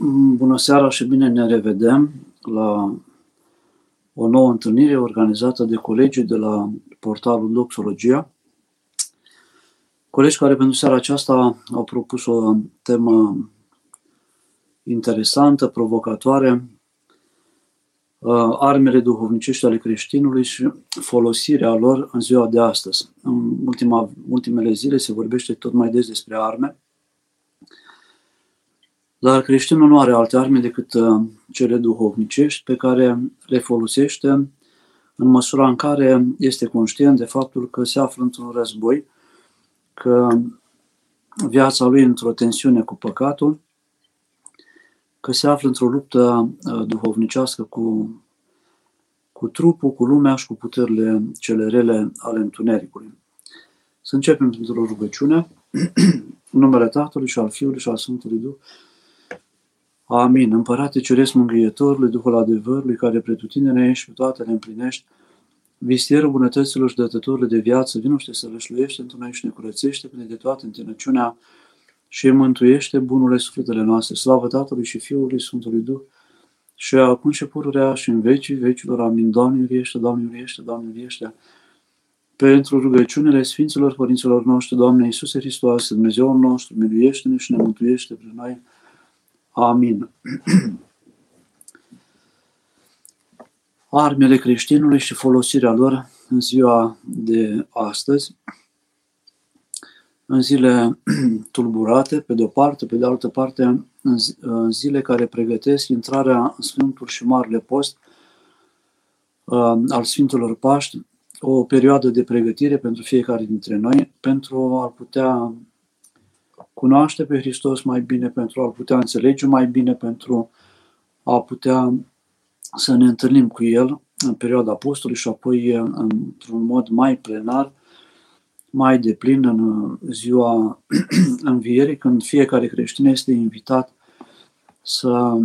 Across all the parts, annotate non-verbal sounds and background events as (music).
Bună seara și bine ne revedem la o nouă întâlnire organizată de colegii de la portalul Doxologia. Colegi care pentru seara aceasta au propus o temă interesantă, provocatoare, uh, armele duhovnicești ale creștinului și folosirea lor în ziua de astăzi. În ultima, ultimele zile se vorbește tot mai des despre arme, dar creștinul nu are alte arme decât uh, cele duhovnicești pe care le folosește în măsura în care este conștient de faptul că se află într-un război, că viața lui e într-o tensiune cu păcatul, că se află într-o luptă uh, duhovnicească cu, cu trupul, cu lumea și cu puterile cele rele ale întunericului. Să începem pentru o rugăciune, (clears throat) în numele Tatălui și al Fiului și al Sfântului Duh, Amin. Împărate Ceresc Mângâietorului, Duhul adevărului, care pretutindene ești și toate le împlinești, vistierul bunătăților și dătătorile de viață, vino și te săvârșluiește într noi și ne curățește până de toată întinăciunea și îi mântuiește bunurile sufletele noastre. Slavă Tatălui și Fiului Sfântului Duh și acum și pururea și în vecii vecilor. Amin. Doamne iubiește, Doamne iubiește, Doamne iubiește. Pentru rugăciunile Sfinților Părinților noștri, Doamne Iisuse Hristos, Dumnezeul nostru, miluiește-ne și ne mântuiește prin noi. Amin. Armele creștinului și folosirea lor în ziua de astăzi, în zile (clears throat) tulburate, pe de o parte, pe de altă parte, în zile care pregătesc intrarea în Sfântul și Marele Post uh, al Sfintelor Paști, o perioadă de pregătire pentru fiecare dintre noi, pentru a putea cunoaște pe Hristos mai bine, pentru a-L putea înțelege mai bine, pentru a putea să ne întâlnim cu El în perioada apostolului și apoi într-un mod mai plenar, mai deplin în ziua (clears throat) învierii, când fiecare creștin este invitat să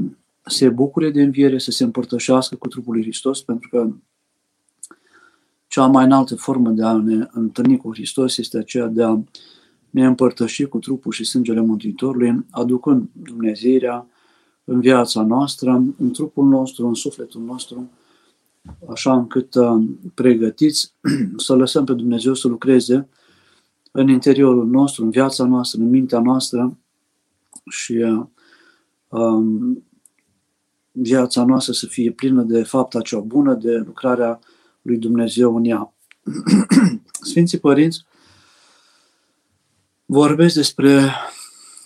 se bucure de înviere, să se împărtășească cu trupul lui Hristos, pentru că cea mai înaltă formă de a ne întâlni cu Hristos este aceea de a ne împărtăși cu trupul și sângele Mântuitorului, aducând Dumnezeirea în viața noastră, în trupul nostru, în sufletul nostru, așa încât uh, pregătiți (clears throat) să lăsăm pe Dumnezeu să lucreze în interiorul nostru, în viața noastră, în mintea noastră și uh, um, viața noastră să fie plină de fapta cea bună, de lucrarea lui Dumnezeu în ea. (clears throat) Sfinții Părinți vorbesc despre,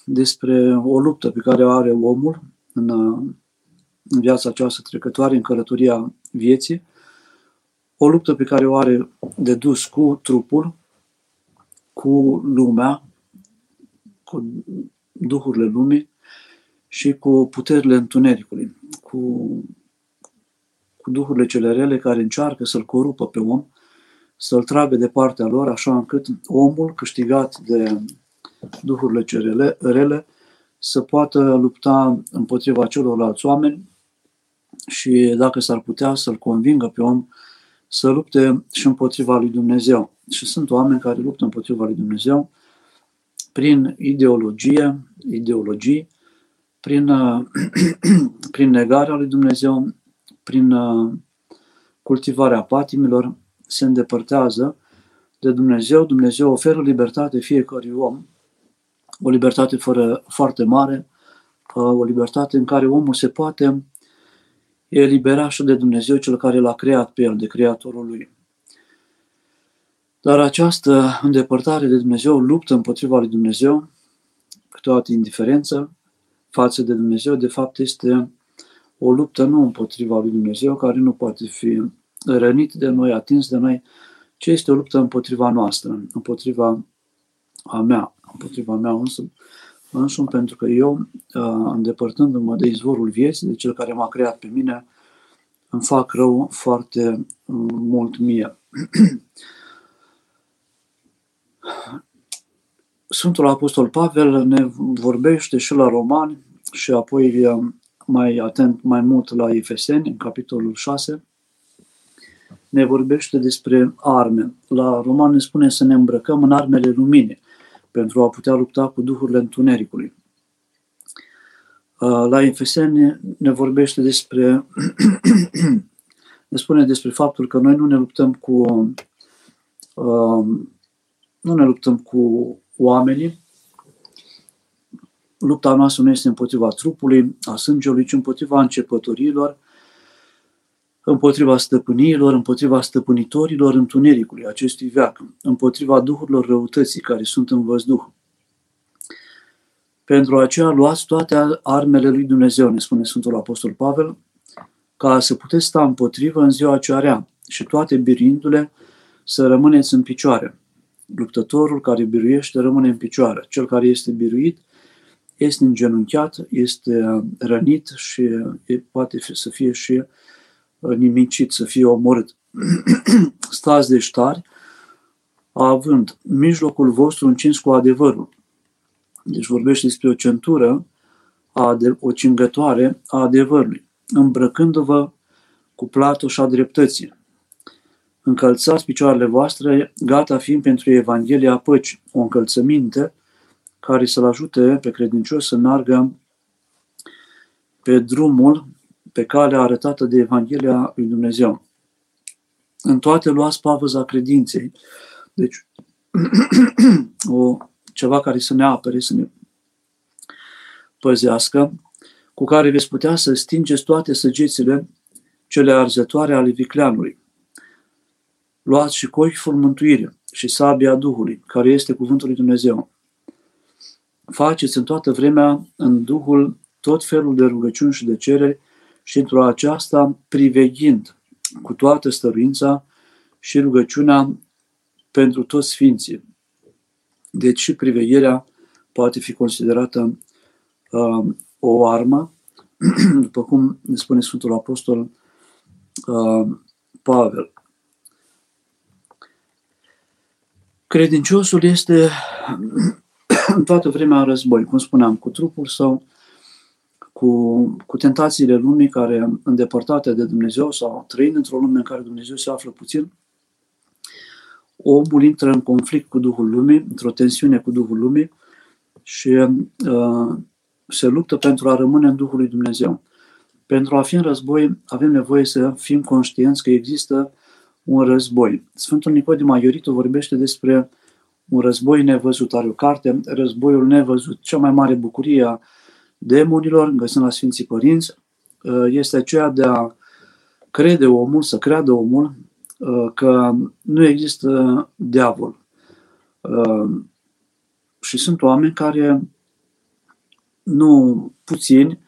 despre o luptă pe care o are omul în, în viața aceasta trecătoare, în călătoria vieții, o luptă pe care o are de dus cu trupul, cu lumea, cu duhurile lumii și cu puterile întunericului, cu, cu duhurile cele rele care încearcă să-l corupă pe om, să-l tragă de partea lor, așa încât omul câștigat de duhurile cele rele să poată lupta împotriva celorlalți oameni și dacă s-ar putea să-l convingă pe om să lupte și împotriva lui Dumnezeu. Și sunt oameni care luptă împotriva lui Dumnezeu prin ideologie, ideologii, prin, (clears throat) prin negarea lui Dumnezeu, prin cultivarea patimilor, se îndepărtează de Dumnezeu. Dumnezeu oferă libertate fiecărui om, o libertate fără, foarte mare, o libertate în care omul se poate elibera și de Dumnezeu, cel care l-a creat pe el, de creatorul lui. Dar această îndepărtare de Dumnezeu, luptă împotriva lui Dumnezeu, cu toată indiferență față de Dumnezeu, de fapt este o luptă nu împotriva lui Dumnezeu, care nu poate fi rănit de noi, atins de noi, ce este o luptă împotriva noastră, împotriva a mea, împotriva mea însumi, însumi pentru că eu, îndepărtându-mă de izvorul vieții, de cel care m-a creat pe mine, îmi fac rău foarte mult mie. (clears throat) Sfântul Apostol Pavel ne vorbește și la Romani și apoi mai atent mai mult la Efeseni, în capitolul 6, ne vorbește despre arme. La roman ne spune să ne îmbrăcăm în armele luminii pentru a putea lupta cu duhurile întunericului. La Efeseni ne vorbește despre (clears throat) ne spune despre faptul că noi nu ne luptăm cu nu ne luptăm cu oamenii. Lupta noastră nu este împotriva trupului, a sângelui, ci împotriva începătorilor, împotriva stăpâniilor, împotriva stăpânitorilor întunericului acestui veac, împotriva duhurilor răutății care sunt în văzduh. Pentru aceea luați toate armele lui Dumnezeu, ne spune Sfântul Apostol Pavel, ca să puteți sta împotrivă în ziua cea rea și toate biruindu-le să rămâneți în picioare. Luptătorul care biruiește rămâne în picioare. Cel care este biruit este îngenunchiat, este rănit și poate fi, să fie și nimicit, să fie omorât. (clears throat) Stați de ștari, având mijlocul vostru încins cu adevărul. Deci vorbește despre o centură, o cingătoare a adevărului, îmbrăcându-vă cu și a dreptății. Încălțați picioarele voastre, gata fiind pentru Evanghelia păcii, o încălțăminte care să-l ajute pe credincios să meargă pe drumul, pe calea arătată de Evanghelia lui Dumnezeu. În toate luați pavăza credinței. Deci, (clears throat) o, ceva care să ne apere, să ne păzească, cu care veți putea să stingeți toate săgețile cele arzătoare ale vicleanului. Luați și coiful mântuirii și sabia Duhului, care este cuvântul lui Dumnezeu. Faceți în toată vremea în Duhul tot felul de rugăciuni și de cereri și într-o aceasta priveghind cu toată stăruința și rugăciunea pentru toți sfinții. Deci și privegherea poate fi considerată uh, o armă, (clears throat) după cum ne spune Sfântul Apostol uh, Pavel. Credinciosul este (clears throat) în toată vremea în război, cum spuneam, cu trupul său, cu, cu tentațiile lumii care îndepărtate de Dumnezeu sau trăind într-o lume în care Dumnezeu se află puțin, omul intră în conflict cu Duhul Lumii, într-o tensiune cu Duhul Lumii și uh, se luptă pentru a rămâne în Duhul lui Dumnezeu. Pentru a fi în război, avem nevoie să fim conștienți că există un război. Sfântul Nicodim Aioritu vorbește despre un război nevăzut. Are o carte, Războiul nevăzut. Cea mai mare bucurie a demonilor, găsim la Sfinții Părinți, uh, este aceea de a crede omul, să creadă omul uh, că nu există diavol. Uh, și sunt oameni care, nu puțini,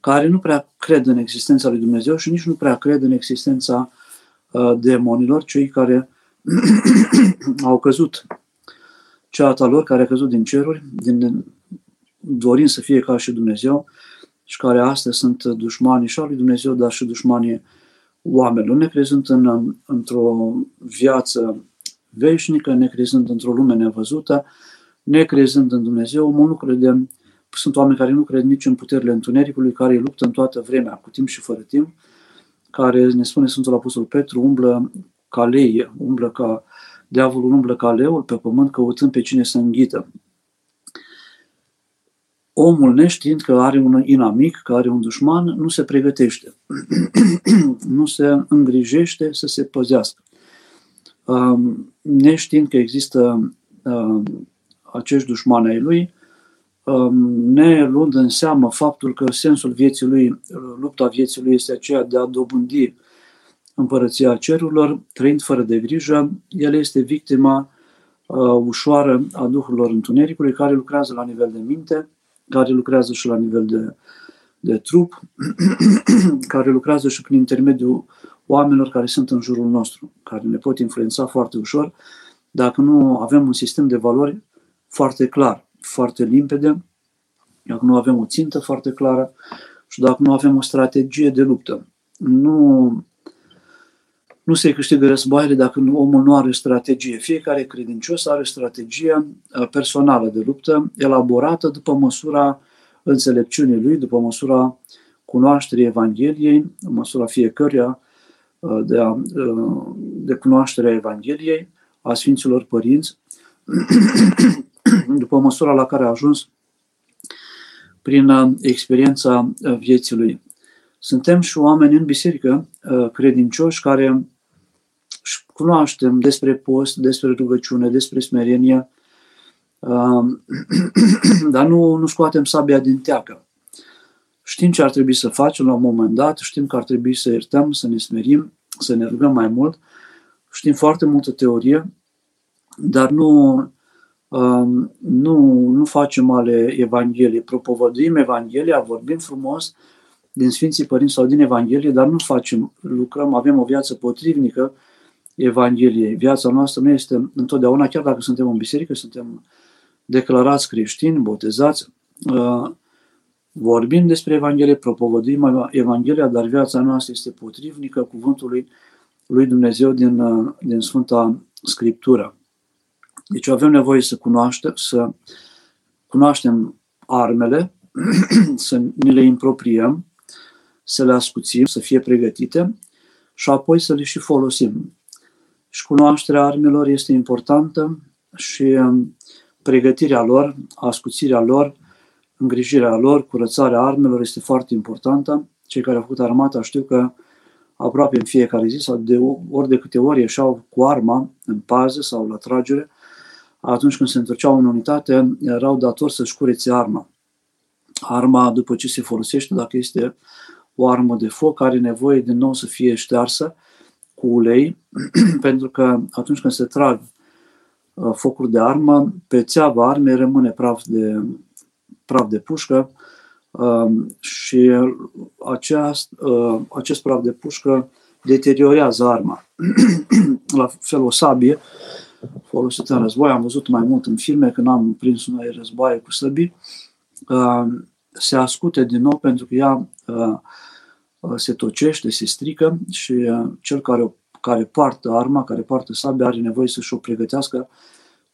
care nu prea cred în existența lui Dumnezeu și nici nu prea cred în existența demonilor, cei care (clears throat) au căzut ceata lor, care a căzut din ceruri, din dorind să fie ca și Dumnezeu și care astăzi sunt dușmanii și al lui Dumnezeu, dar și dușmanii oamenilor, necrezând în, într-o viață veșnică, necrezând într-o lume nevăzută, necrezând în Dumnezeu, omul nu crede, sunt oameni care nu cred nici în puterile întunericului, care luptă în toată vremea, cu timp și fără timp, care, ne spune Sfântul Apostol Petru, umblă ca leie, umblă ca diavolul umblă ca leul pe pământ căutând pe cine să înghită omul neștiind că are un inamic, că are un dușman, nu se pregătește, (clears throat) nu se îngrijește să se păzească. Um, neștiind că există um, acești dușmani ai lui, um, ne luând în seamă faptul că sensul vieții lui, lupta vieții lui este aceea de a dobândi împărăția cerurilor, trăind fără de grijă, el este victima uh, ușoară a duhurilor întunericului care lucrează la nivel de minte, care lucrează și la nivel de, de trup, (clears throat) care lucrează și prin intermediul oamenilor care sunt în jurul nostru, care ne pot influența foarte ușor dacă nu avem un sistem de valori foarte clar, foarte limpede, dacă nu avem o țintă foarte clară și dacă nu avem o strategie de luptă. Nu nu se câștigă războaiele dacă omul nu are strategie. Fiecare credincios are strategia uh, personală de luptă, elaborată după măsura înțelepciunii lui, după măsura cunoașterii Evangheliei, în măsura fiecăruia uh, de, a, uh, de cunoașterea Evangheliei, a Sfinților Părinți, (coughs) după măsura la care a ajuns prin uh, experiența uh, vieții lui. Suntem și oameni în biserică credincioși care cunoaștem despre post, despre rugăciune, despre smerenie, (clears throat) dar nu, nu scoatem sabia din teacă. Știm ce ar trebui să facem la un moment dat, știm că ar trebui să iertăm, să ne smerim, să ne rugăm mai mult, știm foarte multă teorie, dar nu, nu, nu facem ale Evangheliei. Propovăduim Evanghelia, vorbim frumos din Sfinții Părinți sau din Evanghelie, dar nu facem, lucrăm, avem o viață potrivnică Evangheliei. Viața noastră nu este întotdeauna, chiar dacă suntem în biserică, suntem declarați creștini, botezați, vorbim despre Evanghelie, propovăduim Evanghelia, dar viața noastră este potrivnică cuvântului lui Dumnezeu din, din Sfânta Scriptură. Deci avem nevoie să cunoaștem, să cunoaștem armele, (clears throat) să ne le impropriem, să le ascuțim, să fie pregătite și apoi să le și folosim. Și cunoașterea armelor este importantă și um, pregătirea lor, ascuțirea lor, îngrijirea lor, curățarea armelor este foarte importantă. Cei care au făcut armata știu că aproape în fiecare zi sau de ori de câte ori ieșeau cu arma în pază sau la tragere, atunci când se întorceau în unitate, erau datori să-și curețe arma. Arma, după ce se folosește, dacă este o armă de foc, are nevoie din nou să fie ștearsă cu ulei, (clears throat) pentru că atunci când se trag uh, focuri de armă, pe țeava armei rămâne praf de, praf de pușcă um, și aceast, uh, acest praf de pușcă deteriorează arma. (clears throat) La fel o sabie folosită în război, am văzut mai mult în filme când am prins unei războaie cu săbii, uh, se ascute din nou pentru că ea uh, uh, se tocește, se strică și cel care, care poartă arma, care poartă sabia, are nevoie să-și o pregătească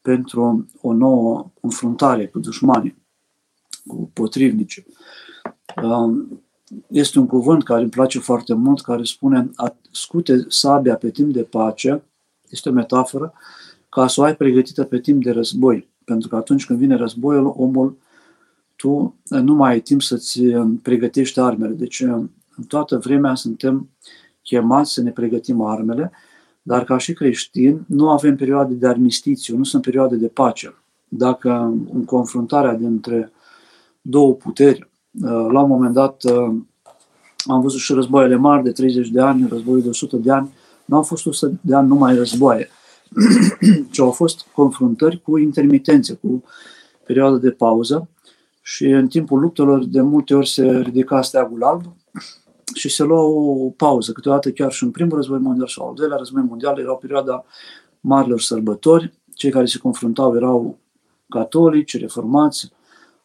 pentru o nouă înfruntare cu dușmanii, cu potrivnici. Este un cuvânt care îmi place foarte mult, care spune scute sabia pe timp de pace, este o metaforă, ca să o ai pregătită pe timp de război. Pentru că atunci când vine războiul, omul, tu nu mai ai timp să-ți um, pregătești armele. Deci, um, în toată vremea suntem chemați să ne pregătim armele, dar ca și creștini nu avem perioade de armistițiu, nu sunt perioade de pace. Dacă în confruntarea dintre două puteri, uh, la un moment dat uh, am văzut și războaiele mari de 30 de ani, războiul de 100 de ani, nu au fost 100 de ani numai războaie. (clears throat) ci au fost confruntări cu intermitențe, cu perioadă de pauză și în timpul luptelor de multe ori se ridica steagul alb și se lua o pauză, câteodată chiar și în primul război mondial sau al doilea război mondial era o perioada marilor sărbători, cei care se confruntau erau catolici, reformați,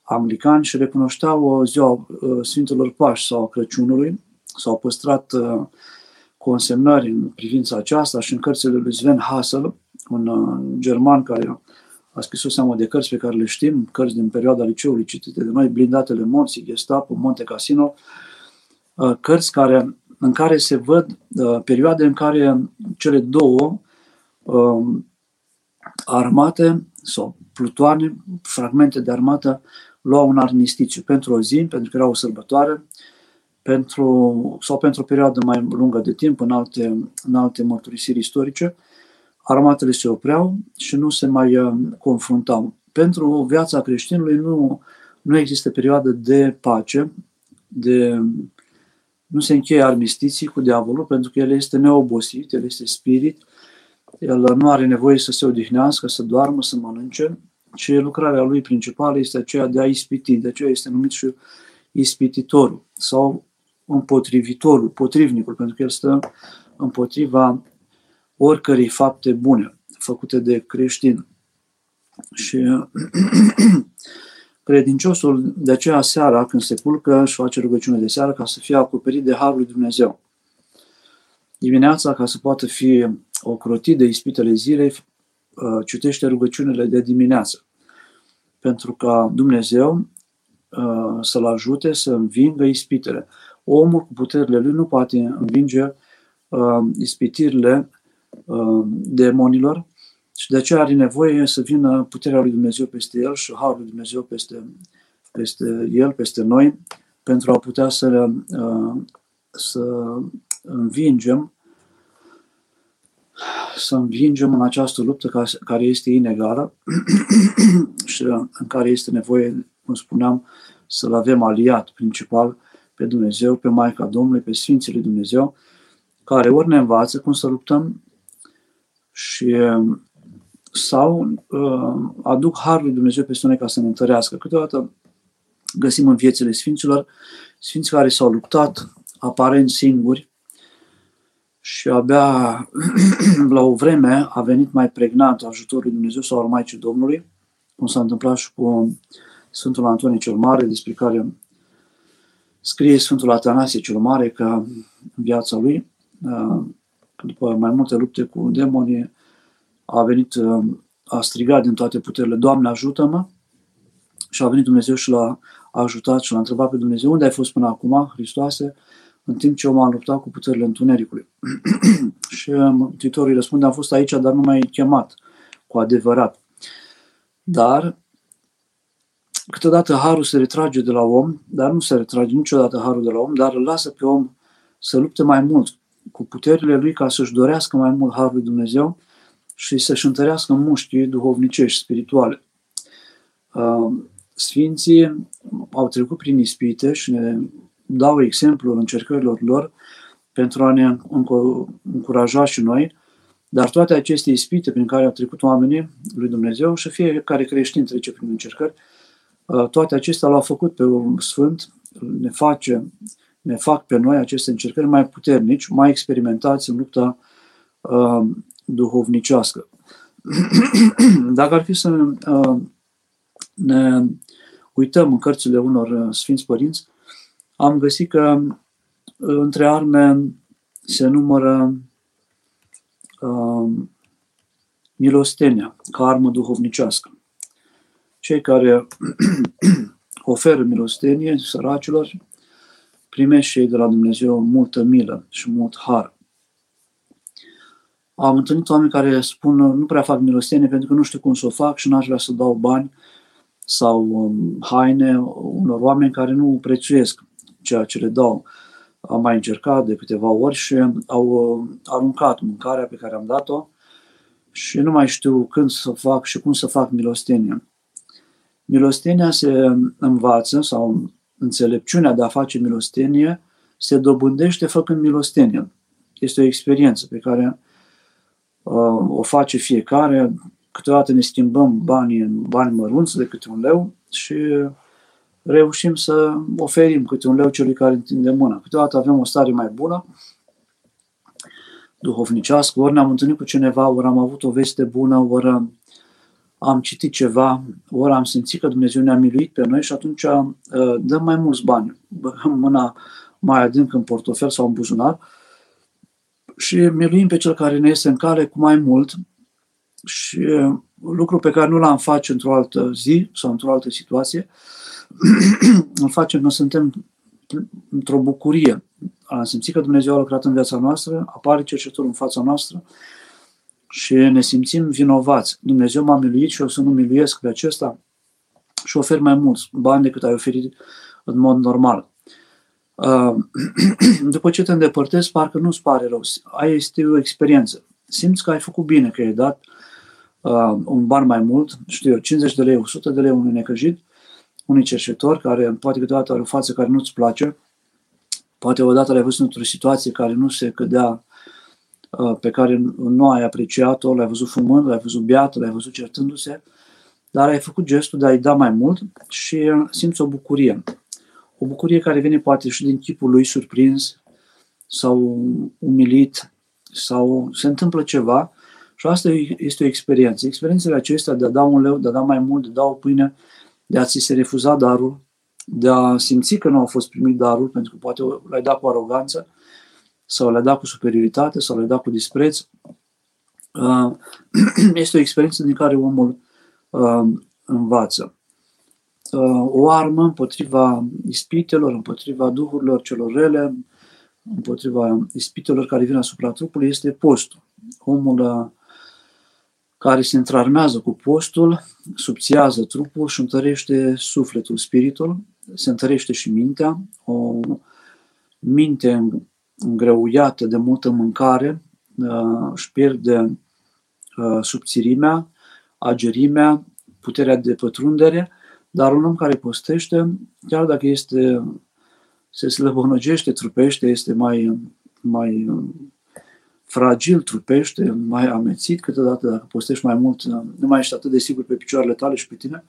anglicani și recunoșteau ziua uh, Sfintelor Pași sau Crăciunului, s-au păstrat uh, consemnări în privința aceasta și în cărțile lui Sven Hassel, un uh, german care a scris o seamă de cărți pe care le știm, cărți din perioada liceului citite de noi, Blindatele morții, Gestapo, Monte Cassino, uh, cărți care, în care se văd uh, perioade în care cele două armate sau plutoane, fragmente de armată, luau un armistițiu pentru o zi, pentru că era o sărbătoare, pentru, sau pentru o perioadă mai lungă de timp în alte, în alte mărturisiri istorice, armatele se opreau și nu se mai uh, confruntau. Pentru viața creștinului nu, nu există perioadă de pace, de, nu se încheie armistiții cu diavolul pentru că el este neobosit, el este spirit, el nu are nevoie să se odihnească, să doarmă, să mănânce, ci lucrarea lui principală este aceea de a ispiti, de aceea este numit și ispititorul sau împotrivitorul, potrivnicul, pentru că el stă împotriva oricărei fapte bune făcute de creștin. Și (clears throat) credinciosul de aceea seara, când se culcă, își face rugăciune de seară ca să fie acoperit de Harul lui Dumnezeu. Dimineața, ca să poată fi ocrotit de ispitele zilei, uh, citește rugăciunile de dimineață. Pentru ca Dumnezeu uh, să-l ajute să învingă ispitele omul cu puterile lui nu poate învinge uh, ispitirile uh, demonilor și de aceea are nevoie să vină puterea lui Dumnezeu peste el și harul lui Dumnezeu peste, peste el, peste noi, pentru a putea să, uh, să învingem să învingem în această luptă care este inegală (clears throat) și în care este nevoie, cum spuneam, să-L avem aliat principal pe Dumnezeu, pe Maica Domnului, pe Sfinții lui Dumnezeu, care ori ne învață cum să luptăm și sau uh, aduc Harul lui Dumnezeu peste noi ca să ne întărească. Câteodată găsim în viețile Sfinților Sfinți care s-au luptat aparent singuri și abia (clears throat) la o vreme a venit mai pregnant ajutorul lui Dumnezeu sau al Maicii Domnului, cum s-a întâmplat și cu Sfântul Antonie cel Mare, despre care scrie Sfântul Atanasie cel Mare că în viața lui, uh, după mai multe lupte cu demonii, a venit, uh, a strigat din toate puterile, Doamne ajută-mă, și a venit Dumnezeu și l-a ajutat și l-a întrebat pe Dumnezeu, unde ai fost până acum, Hristoase, în timp ce eu m-am luptat cu puterile întunericului. (clears throat) și uh, Mântuitorul îi răspunde, am fost aici, dar nu m-ai chemat cu adevărat. Dar câteodată harul se retrage de la om, dar nu se retrage niciodată harul de la om, dar îl lasă pe om să lupte mai mult cu puterile lui ca să-și dorească mai mult harul lui Dumnezeu și să-și întărească mușchii duhovnicești, spirituale. Uh, Sfinții au trecut prin ispite și ne dau exemplul încercărilor lor pentru a ne încuraja și noi, dar toate aceste ispite prin care au trecut oamenii lui Dumnezeu și fiecare creștin trece prin încercări, uh, toate acestea l-au făcut pe un sfânt, ne face, ne fac pe noi aceste încercări mai puternici, mai experimentați în lupta uh, duhovnicească. (clears throat) Dacă ar fi să uh, ne uităm în cărțile unor uh, Sfinți Părinți, am găsit că uh, între arme se numără uh, milostenia ca armă duhovnicească. Cei care (clears throat) oferă milostenie săracilor primește și ei de la Dumnezeu multă milă și mult har. Am întâlnit oameni care spun nu prea fac milostenie pentru că nu știu cum să o fac și n-aș vrea să dau bani sau um, haine unor oameni care nu prețuiesc ceea ce le dau. Am mai încercat de câteva ori și au uh, aruncat mâncarea pe care am dat-o și nu mai știu când să fac și cum să fac milostenia. Milostenia se învață sau înțelepciunea de a face milostenie se dobândește făcând milostenie. Este o experiență pe care uh, o face fiecare. Câteodată ne schimbăm banii în bani mărunți de câte un leu și reușim să oferim câte un leu celui care întinde mâna. Câteodată avem o stare mai bună, duhovnicească, ori ne-am întâlnit cu cineva, ori am avut o veste bună, ori am citit ceva, ori am simțit că Dumnezeu ne-a miluit pe noi și atunci uh, dăm mai mulți bani. Băgăm mâna mai adânc în portofel sau în buzunar și miluim pe cel care ne este în cale cu mai mult și uh, lucru pe care nu l-am face într-o altă zi sau într-o altă situație, (clears throat) îl facem când suntem într-o bucurie. Am simțit că Dumnezeu a lucrat în viața noastră, apare cercetul în fața noastră și ne simțim vinovați. Dumnezeu m-a miluit și o să nu miluiesc pe acesta și ofer mai mulți bani decât ai oferit în mod normal. Uh, (clears throat) după ce te îndepărtezi, parcă nu-ți pare rău. Aia este o experiență. Simți că ai făcut bine, că ai dat uh, un ban mai mult, știu eu, 50 de lei, 100 de lei unui necăjit, unui cerșetor care poate câteodată are o față care nu-ți place, poate odată l-ai văzut într-o situație care nu se cădea, uh, pe care nu ai apreciat-o, l-ai văzut fumând, l-ai văzut beat, l-ai văzut certându-se, dar ai făcut gestul de a-i da mai mult și simți o bucurie. O bucurie care vine poate și din chipul lui surprins sau umilit sau se întâmplă ceva și asta este o experiență. Experiențele acestea de a da un leu, de a da mai mult, de a da o pâine, de a ți se refuza darul, de a simți că nu a fost primit darul, pentru că poate l-ai dat cu aroganță, sau l-ai dat cu superioritate, sau l-ai dat cu dispreț. Uh, (clears throat) este o experiență din care omul uh, învață. Uh, o armă împotriva ispitelor, împotriva duhurilor celor rele, împotriva ispitelor care vin asupra trupului este postul. Omul care se întrarmează cu postul, subțiază trupul și întărește sufletul, spiritul, se întărește și mintea, o minte îngreuiată de multă mâncare uh, își pierde uh, subțirimea, agerimea, puterea de pătrundere, dar un om care postește, chiar dacă este, se slăbănăgește, trupește, este mai, mai fragil trupește, mai amețit, câteodată dacă postești mai mult, nu mai ești atât de sigur pe picioarele tale și pe tine,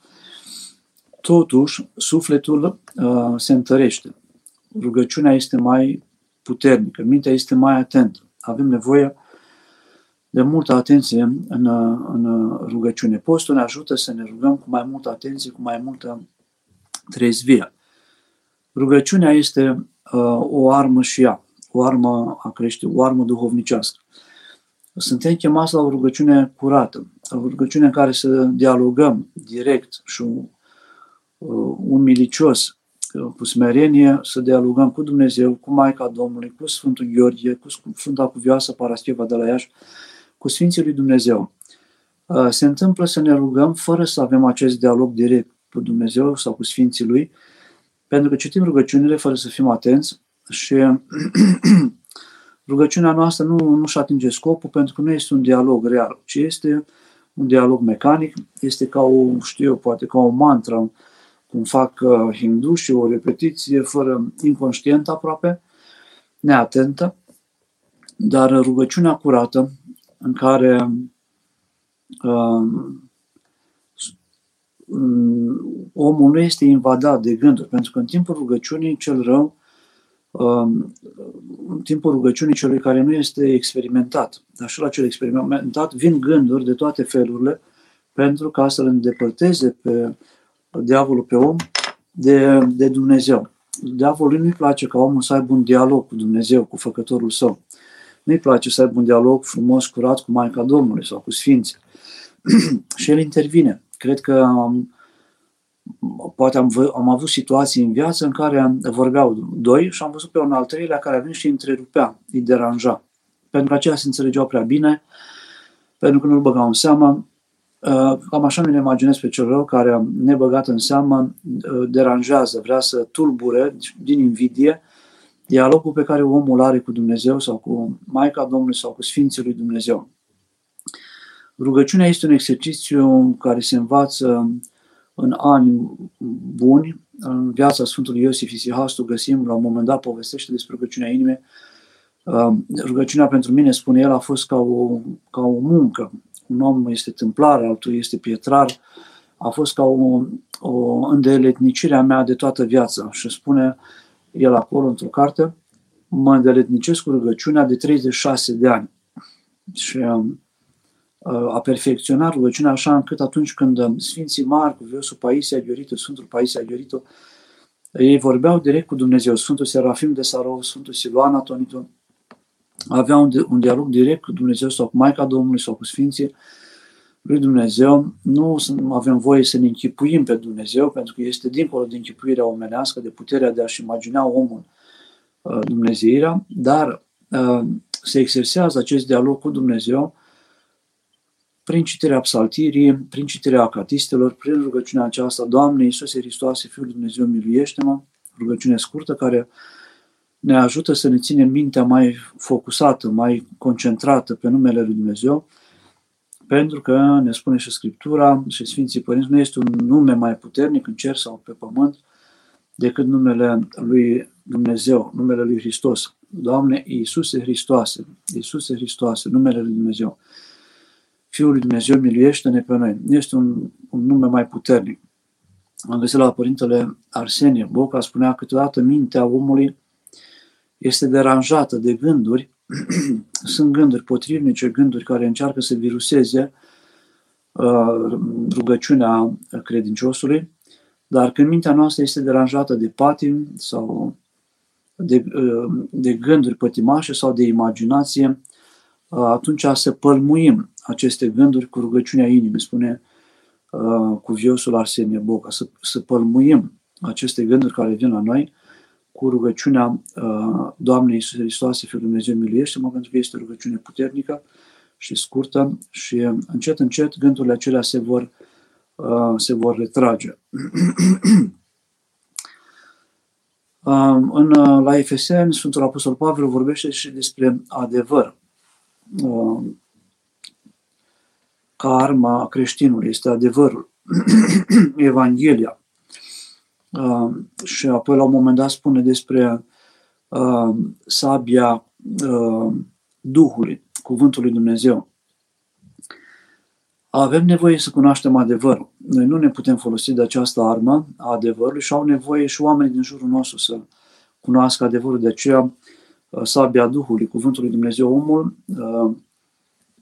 totuși sufletul uh, se întărește. Rugăciunea este mai puternică, mintea este mai atentă. Avem nevoie de multă atenție în, în rugăciune. Postul ne ajută să ne rugăm cu mai multă atenție, cu mai multă trezvie. Rugăciunea este uh, o armă și ea o armă a crește, o armă duhovnicească. Suntem chemați la o rugăciune curată, la o rugăciune în care să dialogăm direct și uh, umilicios, cu smerenie, să dialogăm cu Dumnezeu, cu Maica Domnului, cu Sfântul Gheorghe, cu Sfânta Cuvioasă Parascheva de la Iași, cu Sfinții lui Dumnezeu. Uh, se întâmplă să ne rugăm fără să avem acest dialog direct cu Dumnezeu sau cu Sfinții lui, pentru că citim rugăciunile fără să fim atenți și (clears throat) rugăciunea noastră nu, nu și atinge scopul pentru că nu este un dialog real, ci este un dialog mecanic, este ca o, știu eu, poate ca o mantră, cum fac uh, hindu și o repetiție fără inconștient aproape, neatentă, dar rugăciunea curată în care uh, omul nu este invadat de gânduri, pentru că în timpul rugăciunii cel rău Um, în timpul rugăciunii celui care nu este experimentat. Dar și la cel experimentat vin gânduri de toate felurile pentru ca să-l îndepărteze pe diavolul, pe om, de, de Dumnezeu. Diavolului nu-i place ca omul să aibă un dialog cu Dumnezeu, cu făcătorul său. Nu-i place să aibă un dialog frumos, curat cu Maica Domnului sau cu Sfinții. (clears throat) și el intervine. Cred că am, poate am, am avut situații în viață în care vorbeau doi și am văzut pe un al treilea care a venit și îi întrerupea, îi deranja. Pentru că aceia se înțelegeau prea bine, pentru că nu-l băgau în seamă. Uh, cam așa mi-l imaginez pe cel rău care, nebăgat în seamă, uh, deranjează, vrea să tulbure din invidie dialogul pe care omul are cu Dumnezeu sau cu Maica Domnului sau cu Sfinții lui Dumnezeu. Rugăciunea este un exercițiu care se învață în ani buni, în viața Sfântului Iosif Isihastu găsim, la un moment dat povestește despre rugăciunea inimii. Uh, rugăciunea pentru mine, spune el, a fost ca o, ca o muncă. Un om este templar, altul este pietrar. A fost ca o, o îndeletnicire a mea de toată viața. Și spune el acolo într-o carte, mă îndeletnicesc cu rugăciunea de 36 de ani. Și um, a perfecționa rugăciunea așa încât atunci când um, Sfinții Mari, Viosul Paisia Gheorito, Sfântul Paisia Gheorito, ei vorbeau direct cu Dumnezeu, Sfântul Serafim de Sarov, Sfântul Siluan Atonitul, aveau un, un dialog direct cu Dumnezeu sau cu Maica Domnului sau cu Sfinții lui Dumnezeu. Nu avem voie să ne închipuim pe Dumnezeu, pentru că este dincolo de închipuirea omenească, de puterea de a-și imagina omul uh, Dumnezeirea, dar uh, se exersează acest dialog cu Dumnezeu prin citirea psaltirii, prin citirea acatistelor, prin rugăciunea aceasta, Doamne Iisuse Hristoase, Fiul Dumnezeu, miluiește-mă, rugăciune scurtă care ne ajută să ne ținem mintea mai focusată, mai concentrată pe numele Lui Dumnezeu, pentru că ne spune și Scriptura și Sfinții Părinți, nu este un nume mai puternic în cer sau pe pământ decât numele Lui Dumnezeu, numele Lui Hristos. Doamne Iisuse Hristoase, Iisuse Hristoase, numele Lui Dumnezeu. Fiul lui Dumnezeu, miluiește-ne pe noi. Este un, un nume mai puternic. Am găsit la Părintele Arsenie Boca, spunea câteodată mintea omului este deranjată de gânduri, (clears throat) sunt gânduri potrivnice, gânduri care încearcă să viruseze uh, rugăciunea credinciosului, dar când mintea noastră este deranjată de patim sau de, uh, de gânduri pătimașe sau de imaginație, uh, atunci să pălmuim aceste gânduri cu rugăciunea inimii, spune uh, cuviosul Arsenie Boca, să, să pălmuim aceste gânduri care vin la noi cu rugăciunea uh, Doamnei Iisus Hristos, Fiul Dumnezeu, miluiește-mă, pentru că este o rugăciune puternică și scurtă și încet, încet gândurile acelea se vor, se vor retrage. (clears throat) În, la Efeseni, Sfântul Apostol Pavel vorbește și despre adevăr. Ca arma creștinului este adevărul, (clears throat) Evanghelia. Și apoi la un moment dat spune despre sabia Duhului, Cuvântul lui Dumnezeu. Avem nevoie să cunoaștem adevărul. Noi nu ne putem folosi de această armă a adevărului și au nevoie și oamenii din jurul nostru să cunoască adevărul. De aceea, uh, sabia Duhului, Cuvântul lui Dumnezeu, omul, uh,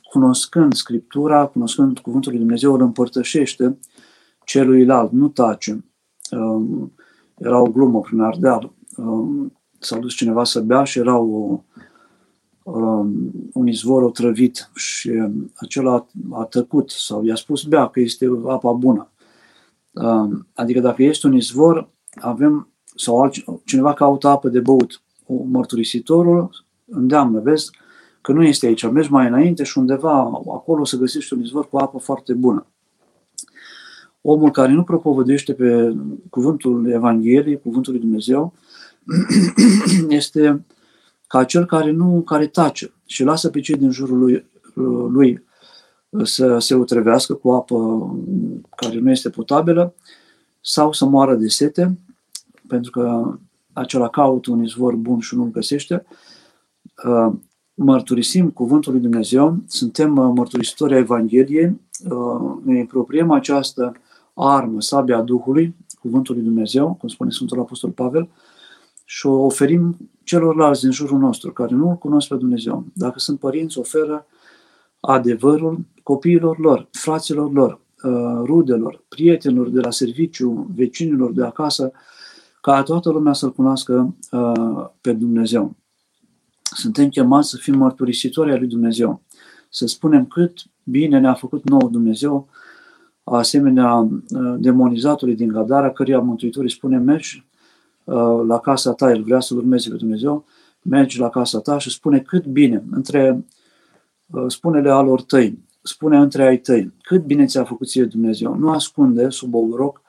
cunoscând Scriptura, cunoscând Cuvântul lui Dumnezeu, îl împărtășește celuilalt, nu tace. Uh, era o glumă prin Ardeal. S-a dus cineva să bea și era o, um, un izvor otrăvit și um, acela a tăcut sau i-a spus bea că este apa bună. Um, adică dacă este un izvor, avem sau cineva caută apă de băut. Mărturisitorul îndeamnă, vezi, că nu este aici, mergi mai înainte și undeva acolo să găsești un izvor cu apă foarte bună. Omul care nu propovădește pe cuvântul Evangheliei, cuvântul lui Dumnezeu, (clears throat) este ca cel care nu, care tace și lasă pe cei din jurul lui, lui să se utrevească cu apă care nu este potabilă sau să moară de sete, pentru că acela caută un izvor bun și nu-l găsește. Uh, mărturisim cuvântul lui Dumnezeu, suntem uh, mărturisitori a Evangheliei, uh, ne apropiem această armă, sabia Duhului, cuvântul lui Dumnezeu, cum spune Sfântul Apostol Pavel, și o oferim celorlalți din jurul nostru, care nu îl cunosc pe Dumnezeu. Dacă sunt părinți, oferă adevărul copiilor lor, fraților lor, uh, rudelor, prietenilor de la serviciu, vecinilor de acasă, ca toată lumea să-L cunoască uh, pe Dumnezeu. Suntem chemați să fim mărturisitori ai lui Dumnezeu, să spunem cât bine ne-a făcut nou Dumnezeu, asemenea uh, demonizatului din Gadara, căruia Mântuitorii spune, mergi Uh, la casa ta, el vrea să-L urmeze pe Dumnezeu, mergi la casa ta și spune cât bine, între, uh, spune-le alor tăi, spune între ai tăi, cât bine ți-a făcut ție Dumnezeu. Nu ascunde sub o roc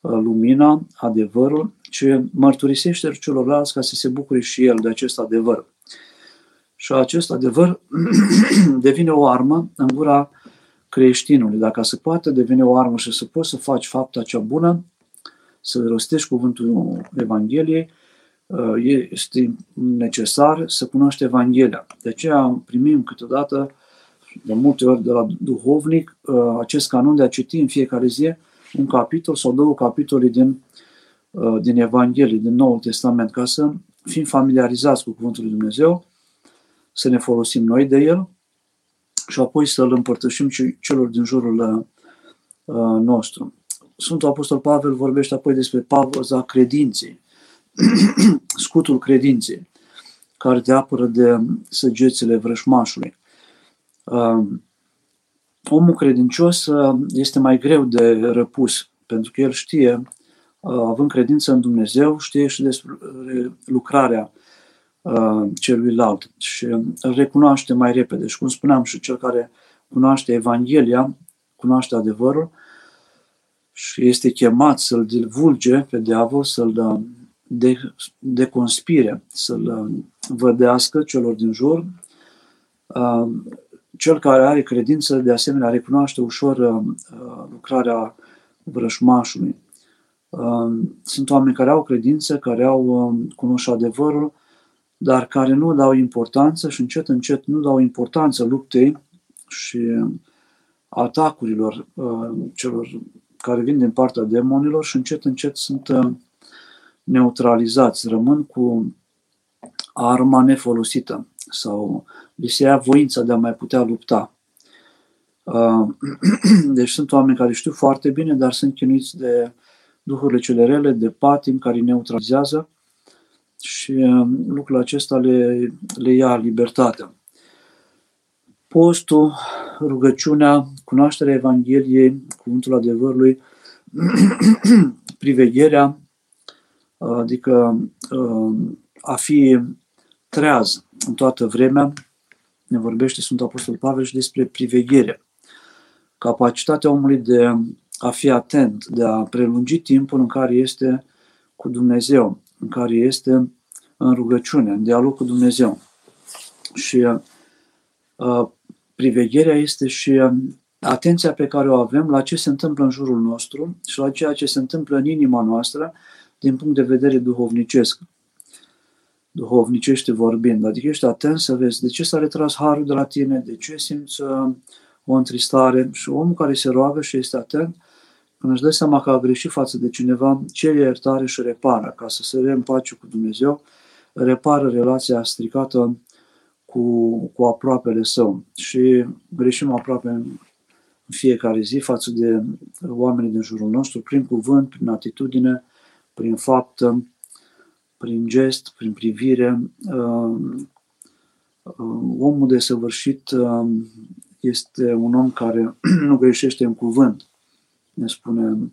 uh, lumina, adevărul, ci mărturisește celorlalți ca să se bucure și el de acest adevăr. Și acest adevăr (clears throat) devine o armă în gura creștinului. Dacă se poate, devine o armă și să poți să faci fapta cea bună, să rostești cuvântul Evangheliei, uh, este necesar să cunoști Evanghelia. De aceea primim câteodată, de multe ori de la duhovnic, uh, acest canon de a citi în fiecare zi un capitol sau două capitole din, uh, din Evanghelie, din Noul Testament, ca să fim familiarizați cu Cuvântul Lui Dumnezeu, să ne folosim noi de el și apoi să-l împărtășim celor din jurul nostru. Sfântul Apostol Pavel vorbește apoi despre pauza credinței, (clears throat) scutul credinței, care te apără de săgețile vrășmașului. Um, omul credincios uh, este mai greu de răpus, pentru că el știe, uh, având credință în Dumnezeu, știe și despre lucrarea uh, celuilalt și îl recunoaște mai repede. Și cum spuneam, și cel care cunoaște Evanghelia, cunoaște adevărul, și este chemat să-l divulge pe diavol, să-l uh, de, deconspire, să-l uh, vădească celor din jur. Uh, cel care are credință, de asemenea, recunoaște ușor lucrarea vrășmașului. Sunt oameni care au credință, care au cunosc adevărul, dar care nu dau importanță și încet, încet nu dau importanță luptei și atacurilor celor care vin din partea demonilor și încet, încet sunt uh, neutralizați, rămân cu arma nefolosită sau li se ia voința de a mai putea lupta. Uh, (clears throat) deci sunt oameni care știu foarte bine, dar sunt chinuiți de duhurile cele rele, de patim care îi neutralizează și uh, lucrul acesta le, le ia libertatea. Postul rugăciunea, cunoașterea Evangheliei, cuvântul adevărului, (clears throat) privegherea, adică uh, a fi treaz în toată vremea, ne vorbește Sfântul Apostol Pavel și despre priveghere. Capacitatea omului de a fi atent, de a prelungi timpul în care este cu Dumnezeu, în care este în rugăciune, în dialog cu Dumnezeu. Și uh, privegherea este și uh, atenția pe care o avem la ce se întâmplă în jurul nostru și la ceea ce se întâmplă în inima noastră din punct de vedere duhovnicesc. Duhovnicește vorbind. Adică ești atent să vezi de ce s-a retras harul de la tine, de ce simți uh, o întristare și omul care se roagă și este atent, când își dă seama că a greșit față de cineva, cere iertare și repară, ca să se reîmpace cu Dumnezeu, repară relația stricată cu, cu aproapele său. Și greșim aproape în fiecare zi față de oamenii din jurul nostru, prin cuvânt, prin atitudine, prin faptă, prin gest, prin privire. Uh, uh, omul desăvârșit uh, este un om care (clears throat) nu greșește în cuvânt, ne spune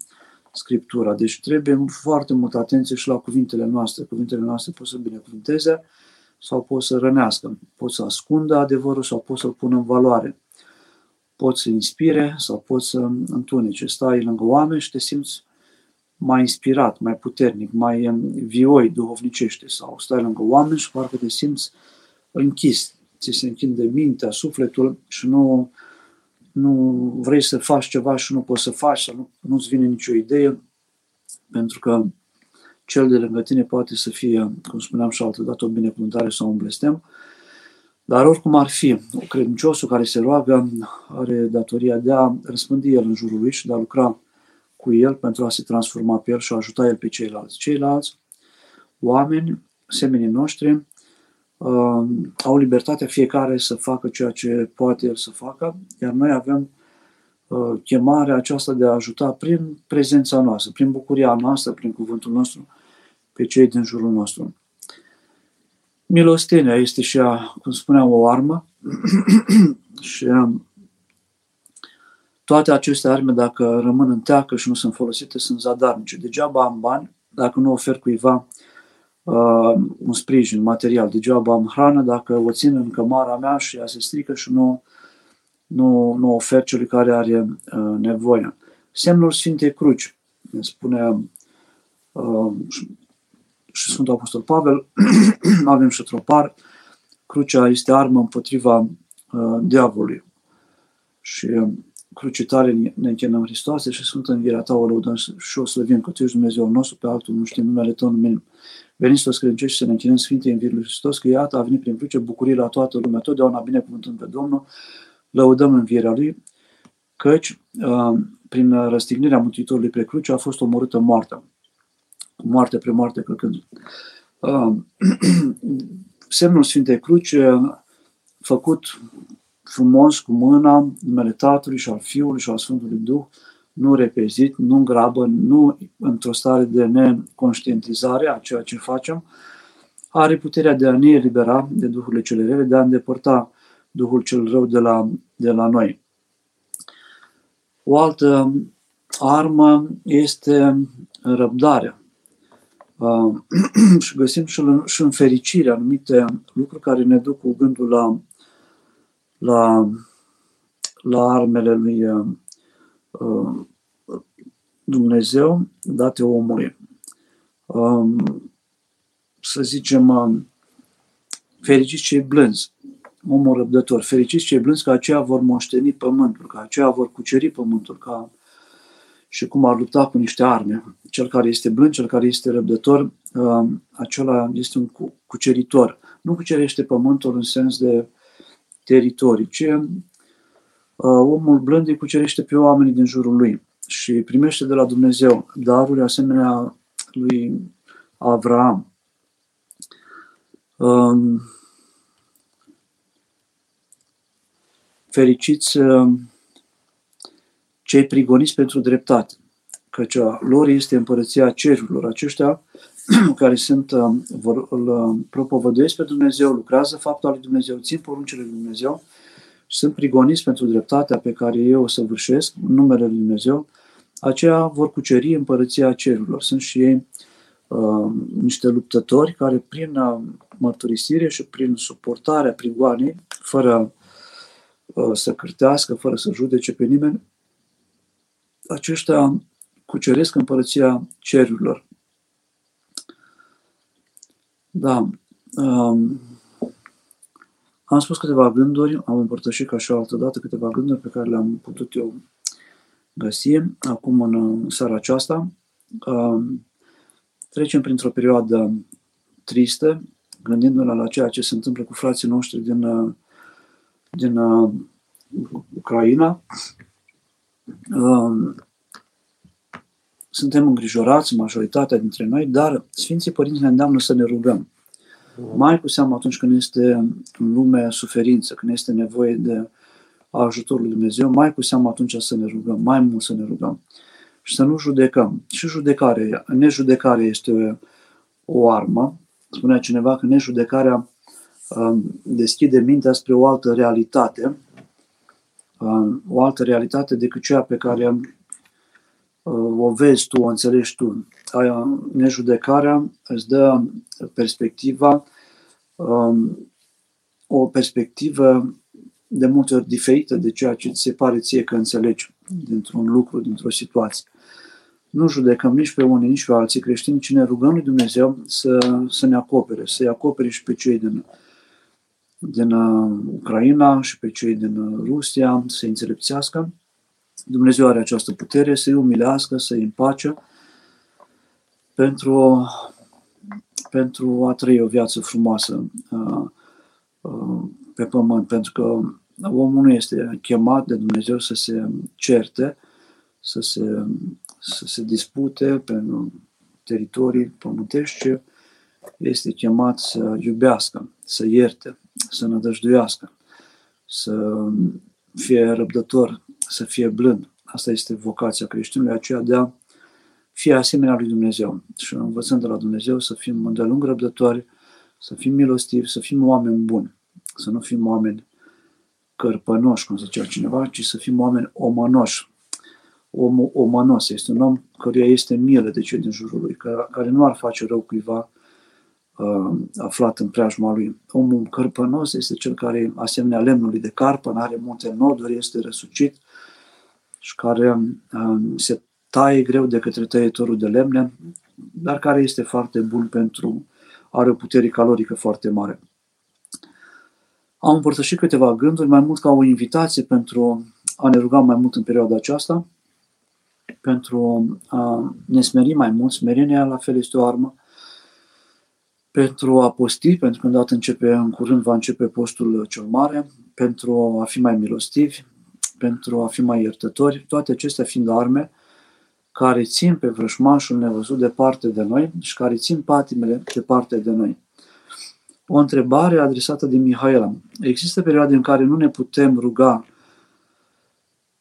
Scriptura. Deci trebuie foarte multă atenție și la cuvintele noastre. Cuvintele noastre pot să binecuvânteze sau pot să rănească, pot să ascundă adevărul sau pot să-l pună în valoare. Pot să inspire sau pot să întunece. Stai lângă oameni și te simți mai inspirat, mai puternic, mai vioi duhovnicește sau stai lângă oameni și parcă te simți închis, ți se închide mintea, sufletul și nu, nu vrei să faci ceva și nu poți să faci sau nu, nu-ți vine nicio idee pentru că cel de lângă tine poate să fie, cum spuneam și altă dată, o binecuvântare sau un blestem, dar oricum ar fi, credinciosul care se roagă are datoria de a răspândi el în jurul lui și de a lucra cu el pentru a se transforma pe el și a ajuta el pe ceilalți. Ceilalți oameni, semenii noștri, uh, au libertatea fiecare să facă ceea ce poate el să facă, iar noi avem uh, chemarea aceasta de a ajuta prin prezența noastră, prin bucuria noastră, prin cuvântul nostru, pe cei din jurul nostru. Milostenia este și, a, cum spuneam, o armă (clears throat) și um, toate aceste arme, dacă rămân în teacă și nu sunt folosite, sunt zadarnice. Degeaba am bani dacă nu ofer cuiva uh, un sprijin material. Degeaba am hrană dacă o țin în cămara mea și ea se strică și nu, nu, nu ofer celui care are uh, nevoie. Semnul Sfintei Cruci, ne spune uh, și Sfântul Apostol Pavel, (clears throat) avem și tropar, crucea este armă împotriva uh, diavolului. Și uh, cruce tare ne închinăm Hristoase și Sfântă Învierea ta o lăudăm și o slăvim că Tu ești Dumnezeu nostru, pe altul nu știm numele Tău, numim. Veniți toți credincioși să ne închinăm Sfintei Învierii lui Hristos, că iată a venit prin cruce bucurie la toată lumea, totdeauna binecuvântăm pe Domnul, lăudăm Învierea Lui, căci uh, prin răstignirea Mântuitorului pe cruce a fost omorâtă moartea. Moarte pre moarte căcând. Uh, (clears throat) semnul Sfintei Cruce făcut frumos cu mâna, numele Tatălui și al Fiului și al Sfântului Duh, nu repezit, nu în grabă, nu într-o stare de neconștientizare a ceea ce facem, are puterea de a ne elibera de duhurile cele rele, de a îndepărta Duhul cel rău de la, de la noi. O altă armă este răbdarea. Uh, (clears throat) și găsim și în, și în fericire anumite lucruri care ne duc cu gândul la la, la armele lui uh, Dumnezeu date omului. Um, să zicem, uh, fericiți cei blânzi, omul răbdător, fericiți cei blânzi că aceia vor moșteni pământul, că aceia vor cuceri pământul, ca și cum ar lupta cu niște arme. Cel care este blând, cel care este răbdător, uh, acela este un cuceritor. Nu cucerește pământul în sens de teritorii, ci uh, omul blând îi cucerește pe oamenii din jurul lui și primește de la Dumnezeu daruri asemenea lui Avraam. Um, fericiți uh, cei prigoniți pentru dreptate, căci lor este împărăția cerurilor. Aceștia (clears throat) care sunt, um, vor, îl um, propovăduiesc pe Dumnezeu, lucrează faptul lui Dumnezeu, țin poruncile lui Dumnezeu, sunt prigoniți pentru dreptatea pe care eu o săvârșesc în numele lui Dumnezeu, aceia vor cuceri împărăția cerurilor. Sunt și ei uh, niște luptători care prin uh, mărturisire și prin suportarea prigoanei, fără uh, să cârtească, fără să judece pe nimeni, aceștia cuceresc împărăția cerurilor. Da. Um, am spus câteva gânduri, am împărtășit ca și o altă dată câteva gânduri pe care le-am putut eu găsi acum în seara aceasta. Um, trecem printr-o perioadă tristă, gândindu-ne la ceea ce se întâmplă cu frații noștri din, din uh, Ucraina. Um, suntem îngrijorați, majoritatea dintre noi, dar Sfinții Părinți ne îndeamnă să ne rugăm. Mai cu seamă atunci când este în lume suferință, când este nevoie de ajutorul lui Dumnezeu, mai cu seamă atunci să ne rugăm, mai mult să ne rugăm. Și să nu judecăm. Și judecare, nejudecare este o armă. Spunea cineva că nejudecarea um, deschide mintea spre o altă realitate, um, o altă realitate decât cea pe care uh, o vezi tu, o înțelegi tu. Aia, nejudecarea îți dă perspectiva, um, o perspectivă de multe ori diferită de ceea ce ți se pare ție că înțelegi dintr-un lucru, dintr-o situație. Nu judecăm nici pe unii, nici pe alții creștini, ci ne rugăm lui Dumnezeu să, să ne acopere, să-i acopere și pe cei din, din uh, Ucraina și pe cei din uh, Rusia, să-i înțelepțească. Dumnezeu are această putere să-i umilească, să-i împace pentru, pentru a trăi o viață frumoasă uh, uh, pe pământ, pentru că omul nu este chemat de Dumnezeu să se certe, să se, să se dispute pe teritorii pământești, ci este chemat să iubească, să ierte, să nădăjduiască, să fie răbdător, să fie blând. Asta este vocația creștinului, aceea de a fi asemenea lui Dumnezeu. Și învățând de la Dumnezeu să fim îndelung răbdători, să fim milostivi, să fim oameni buni să nu fim oameni cărpănoși, cum zicea cineva, ci să fim oameni omănoși. Omul omănos este un om căruia este milă de cei din jurul lui, care nu ar face rău cuiva uh, aflat în preajma lui. Omul cărpănos este cel care, asemenea lemnului de carpă, are multe noduri, este răsucit și care uh, se taie greu de către tăietorul de lemne, dar care este foarte bun pentru, are o putere calorică foarte mare. Am împărtășit câteva gânduri, mai mult ca o invitație pentru a ne ruga mai mult în perioada aceasta, pentru a ne smeri mai mult. Smerenia, la fel, este o armă. Pentru a posti, pentru că îndată începe, în curând va începe postul cel mare, pentru a fi mai milostivi, pentru a fi mai iertători, toate acestea fiind arme care țin pe vrășmașul nevăzut departe de noi și care țin patimele departe de noi o întrebare adresată de Mihaela. Există perioade în care nu ne putem ruga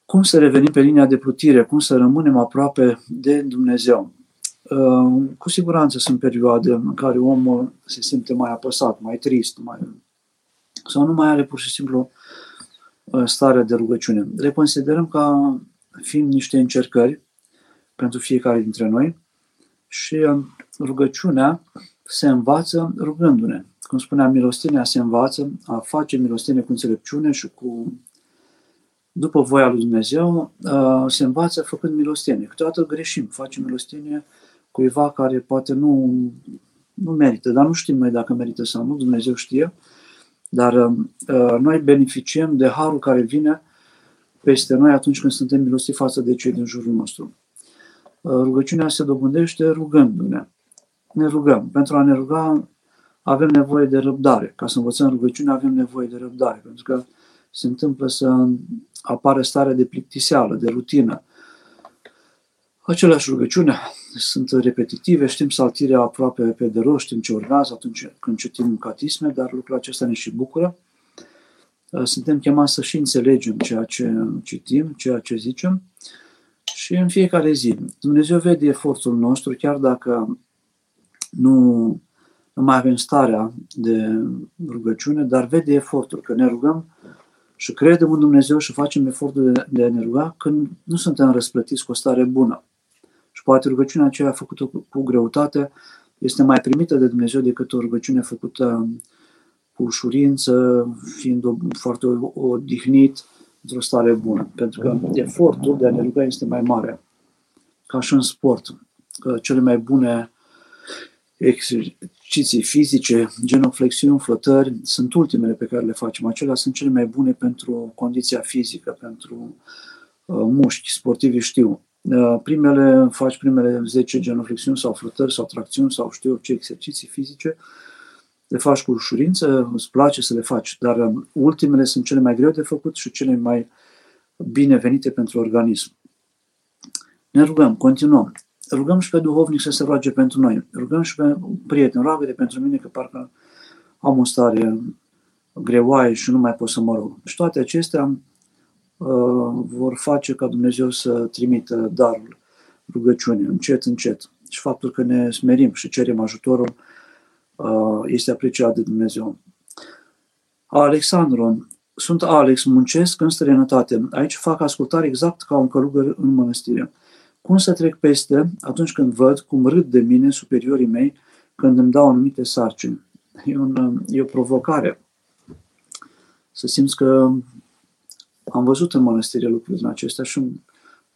cum să revenim pe linia de plutire, cum să rămânem aproape de Dumnezeu. Uh, cu siguranță sunt perioade în care omul se simte mai apăsat, mai trist, mai... sau nu mai are pur și simplu uh, starea de rugăciune. Le considerăm ca fiind niște încercări pentru fiecare dintre noi și uh, rugăciunea se învață rugându-ne cum spuneam, milostenia se învață a face milostenie cu înțelepciune și cu, după voia lui Dumnezeu, se învață făcând milostenie. Câteodată greșim, facem milostenie cuiva care poate nu, nu merită, dar nu știm noi dacă merită sau nu, Dumnezeu știe, dar noi beneficiem de harul care vine peste noi atunci când suntem milostivi față de cei din jurul nostru. Rugăciunea se dobândește rugându-ne. Ne rugăm. Pentru a ne ruga avem nevoie de răbdare. Ca să învățăm rugăciune avem nevoie de răbdare, pentru că se întâmplă să apară starea de plictiseală, de rutină. Aceleași rugăciune sunt repetitive, știm saltirea aproape pe de rost, știm ce urmează atunci când citim catisme, dar lucrul acesta ne și bucură. Suntem chemați să și înțelegem ceea ce citim, ceea ce zicem și în fiecare zi. Dumnezeu vede efortul nostru, chiar dacă nu nu mai avem starea de rugăciune, dar vede efortul, că ne rugăm și credem în Dumnezeu și facem efortul de, de a ne ruga când nu suntem răsplătiți cu o stare bună. Și poate rugăciunea aceea făcută cu, cu greutate este mai primită de Dumnezeu decât o rugăciune făcută cu ușurință, fiind o, foarte odihnit, într-o stare bună. Pentru că efortul de a ne ruga este mai mare. Ca și în sport. Că cele mai bune exerciții fizice, genoflexiuni, flotări, sunt ultimele pe care le facem. Acelea sunt cele mai bune pentru condiția fizică, pentru uh, mușchi, sportivi știu. Uh, primele, faci primele 10 genoflexiuni sau flotări sau tracțiuni sau știu eu ce exerciții fizice, le faci cu ușurință, îți place să le faci, dar uh, ultimele sunt cele mai greu de făcut și cele mai binevenite pentru organism. Ne rugăm, continuăm rugăm și pe duhovnic să se roage pentru noi. Rugăm și pe prieten, roagă de pentru mine că parcă am o stare greoaie și nu mai pot să mă rog. Și toate acestea uh, vor face ca Dumnezeu să trimită darul rugăciunii, încet, încet. Și faptul că ne smerim și cerem ajutorul uh, este apreciat de Dumnezeu. Alexandru, sunt Alex, muncesc în străinătate. Aici fac ascultare exact ca un călugăr în mănăstire. Cum să trec peste atunci când văd cum râd de mine superiorii mei când îmi dau anumite sarcini? E, un, e o provocare. Să simți că am văzut în mănăstire lucruri din acestea și în,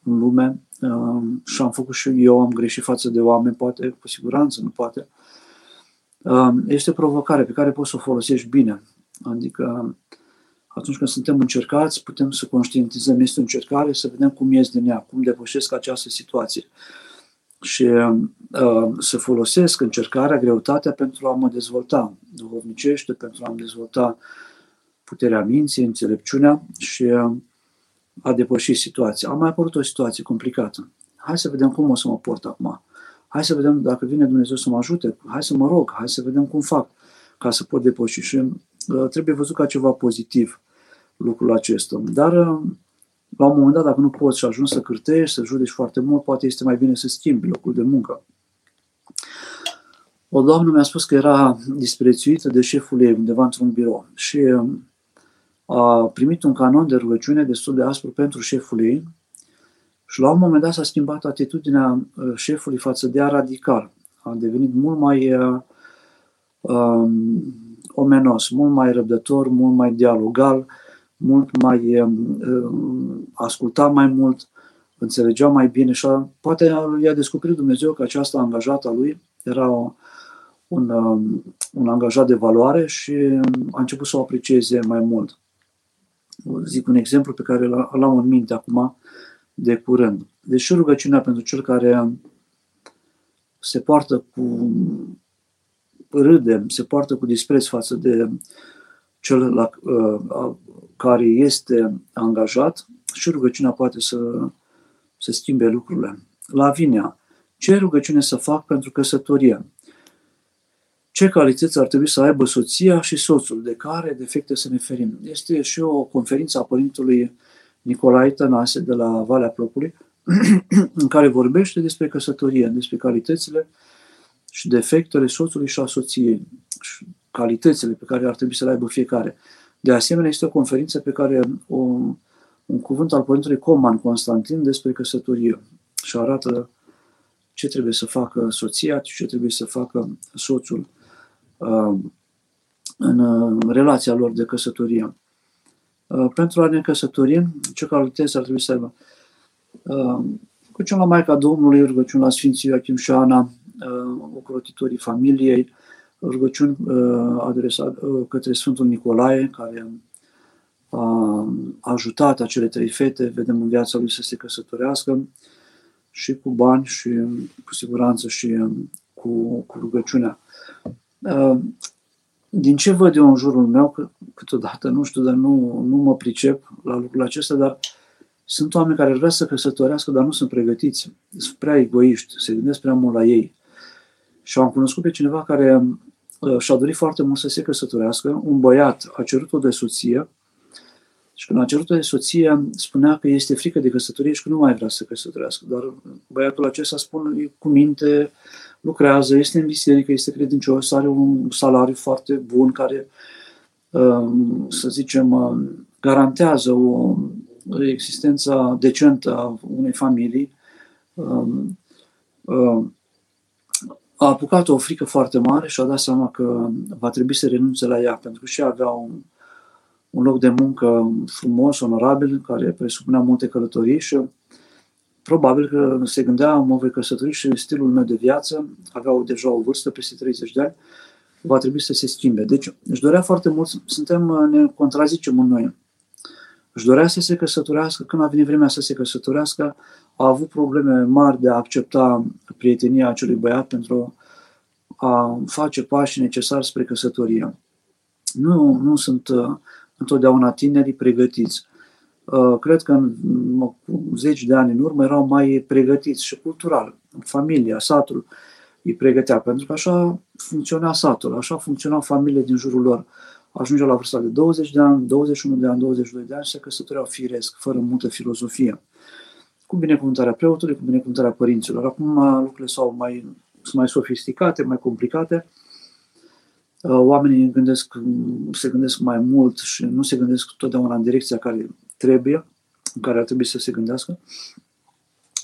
în lume uh, și am făcut și eu, am greșit față de oameni, poate, cu siguranță, nu poate. Uh, este o provocare pe care poți să o folosești bine. Adică atunci când suntem încercați, putem să conștientizăm, este o încercare, să vedem cum ies din ea, cum depășesc această situație. Și uh, să folosesc încercarea, greutatea pentru a mă dezvolta duhovnicește, pentru a-mi dezvolta puterea minții, înțelepciunea și uh, a depăși situația. A mai apărut o situație complicată. Hai să vedem cum o să mă port acum. Hai să vedem dacă vine Dumnezeu să mă ajute. Hai să mă rog. Hai să vedem cum fac ca să pot depăși. Și uh, trebuie văzut ca ceva pozitiv lucrul acesta. Dar uh, la un moment dat, dacă nu poți și ajungi să cârtești, să judeci foarte mult, poate este mai bine să schimbi locul de muncă. O doamnă mi-a spus că era disprețuită de șeful ei undeva într-un birou și uh, a primit un canon de rugăciune destul de aspru pentru șeful ei și la un moment dat s-a schimbat atitudinea uh, șefului față de ea radical. A devenit mult mai uh, um, omenos, mult mai răbdător, mult mai dialogal, mult mai uh, asculta mai mult, înțelegea mai bine și a, poate i-a descoperit Dumnezeu că această angajată a lui era o, un, um, un angajat de valoare și a început să o aprecieze mai mult. Zic un exemplu pe care l-am în minte acum de curând. Deci rugăciunea pentru cel care se poartă cu râde, se poartă cu dispreț față de cel la, uh, care este angajat și rugăciunea poate să, să schimbe lucrurile. Lavinia, ce rugăciune să fac pentru căsătorie? Ce calități ar trebui să aibă soția și soțul? De care defecte să ne ferim? Este și o conferință a Părintului Nicolae Tănase de la Valea Plopului, (clears throat) în care vorbește despre căsătorie, despre calitățile și defectele soțului și a soției, și calitățile pe care ar trebui să le aibă fiecare. De asemenea, este o conferință pe care o, un cuvânt al Părintului Coman Constantin despre căsătorie și arată ce trebuie să facă soția și ce trebuie să facă soțul uh, în uh, relația lor de căsătorie. Uh, pentru a ne căsători, ce calități ar trebui să aibă? Rugăciune la Maica Domnului, rugăciune la Sfinții Ioachim și Ana, ocrotitorii familiei, rugăciuni uh, adresat uh, către Sfântul Nicolae, care a ajutat acele trei fete, vedem în viața lui să se căsătorească și cu bani și cu siguranță și cu, cu rugăciunea. Uh, din ce văd eu în jurul meu, că câteodată nu știu, dar nu, nu mă pricep la lucrul acesta, dar sunt oameni care vrea să căsătorească, dar nu sunt pregătiți. Sunt prea egoiști, se gândesc prea mult la ei. Și am cunoscut pe cineva care Uh, și-a dorit foarte mult să se căsătorească. Un băiat a cerut-o de soție și când a cerut-o de soție, spunea că este frică de căsătorie și că nu mai vrea să se căsătorească. Dar băiatul acesta spune cu minte, lucrează, este în biserică, este credincios, are un salariu foarte bun care, um, să zicem, um, garantează o existență decentă a unei familii. Um, a apucat o frică foarte mare și a dat seama că va trebui să renunțe la ea, pentru că și avea un, un loc de muncă frumos, onorabil, care presupunea multe călătorii și probabil că se gândea, mă voi căsători și stilul meu de viață, avea deja o vârstă peste 30 de ani, va trebui să se schimbe. Deci își dorea foarte mult, suntem, ne contrazicem în noi. Își dorea să se căsătorească, când a venit vremea să se căsătorească, a avut probleme mari de a accepta prietenia acelui băiat pentru a face pașii necesari spre căsătorie. Nu, nu sunt uh, întotdeauna tinerii pregătiți. Uh, cred că în zeci de ani în urmă erau mai pregătiți și cultural. Familia, satul îi pregătea, pentru că așa funcționa satul, așa funcționau familiile din jurul lor. Ajungea la vârsta de 20 de ani, 21 de ani, 22 de ani și se căsătoreau firesc, fără multă filozofie. Cu binecuvântarea preotului, cu binecuvântarea părinților. Acum lucrurile s-au mai, sunt mai sofisticate, mai complicate. Uh, oamenii gândesc, se gândesc mai mult și nu se gândesc totdeauna în direcția care trebuie, în care ar trebui să se gândească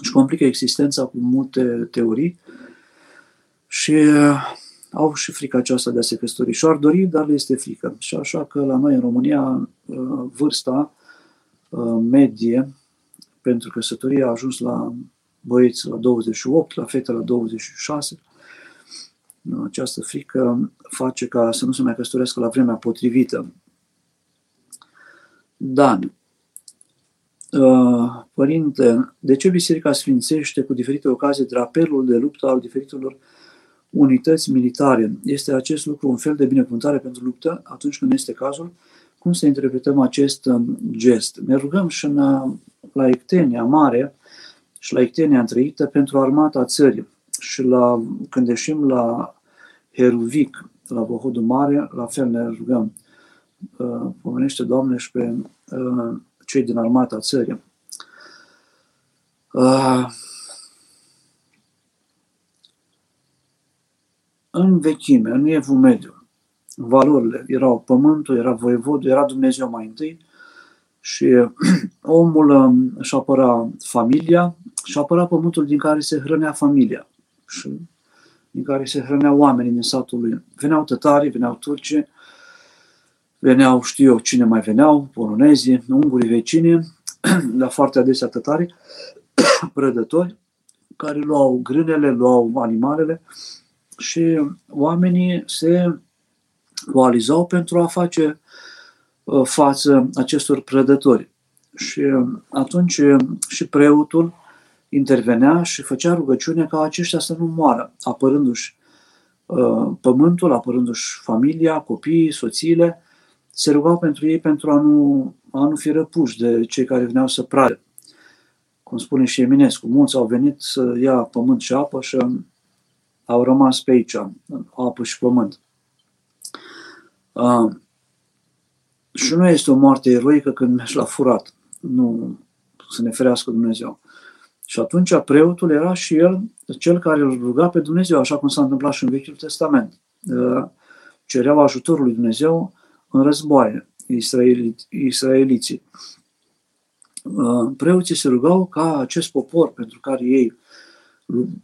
și complică existența cu multe teorii și uh, au și frica aceasta de a se căsători și ar dori, dar le este frică. Și așa că la noi în România uh, vârsta uh, medie pentru căsătorie a ajuns la băieți la 28, la fete la 26. Această frică face ca să nu se mai căsătorească la vremea potrivită. Dan, Uh, părinte, de ce Biserica sfințește cu diferite ocazii drapelul de luptă al diferitelor unități militare? Este acest lucru un fel de binecuvântare pentru luptă atunci când este cazul? Cum să interpretăm acest um, gest? Ne rugăm și în, uh, la Ectenia Mare și la Ectenia Întreită pentru armata țării. Și la, când ieșim la Heruvic, la Vohodul Mare, la fel ne rugăm. Uh, pomenește, Doamne, și pe cei din armata țării. Uh, în vechime, în evul mediu, valorile erau pământul, era voievodul, era Dumnezeu mai întâi și (clears throat) omul um, își apăra familia și apăra pământul din care se hrănea familia și din care se hrăneau oamenii din satul lui. Veneau tătarii, veneau turci, veneau, știu eu cine mai veneau, polonezii, ungurii vecini, (clears throat) la foarte adesea tătari, (clears throat) prădători, care luau grânele, luau animalele și oamenii se coalizau pentru a face uh, față acestor prădători. Și uh, atunci uh, și preotul intervenea și făcea rugăciune ca aceștia să nu moară, apărându-și pământul, apărându-și familia, copiii, soțiile se rugau pentru ei pentru a nu, a nu fi răpuși de cei care veneau să prade. Cum spune și Eminescu, mulți au venit să ia pământ și apă și au rămas pe aici, apă și pământ. Uh, și nu este o moarte eroică când mergi la furat. Nu să ne ferească Dumnezeu. Și atunci preotul era și el cel care îl ruga pe Dumnezeu, așa cum s-a întâmplat și în Vechiul Testament. Uh, cereau ajutorul lui Dumnezeu în războaie israeliții. Uh, preoții se rugau ca acest popor pentru care ei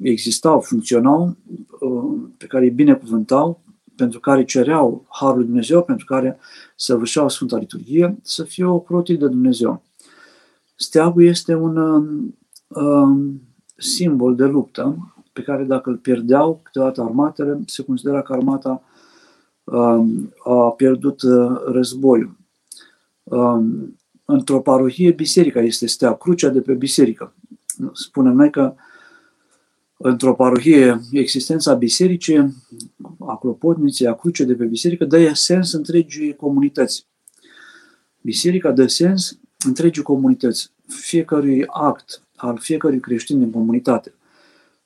existau, funcționau, uh, pe care îi binecuvântau, pentru care cereau Harul Dumnezeu, pentru care săvârșeau Sfânta Liturghie, să fie o ocrotit de Dumnezeu. Steagul este un um, simbol de luptă pe care dacă îl pierdeau câteodată armatele, se considera că armata Um, a pierdut uh, războiul. Um, într-o parohie, biserica este stea, crucea de pe biserică. Spunem noi că într-o parohie existența bisericii, a clopotniței, a cruce de pe biserică, dă sens întregii comunități. Biserica dă sens întregii comunități, fiecărui act al fiecărui creștin din comunitate.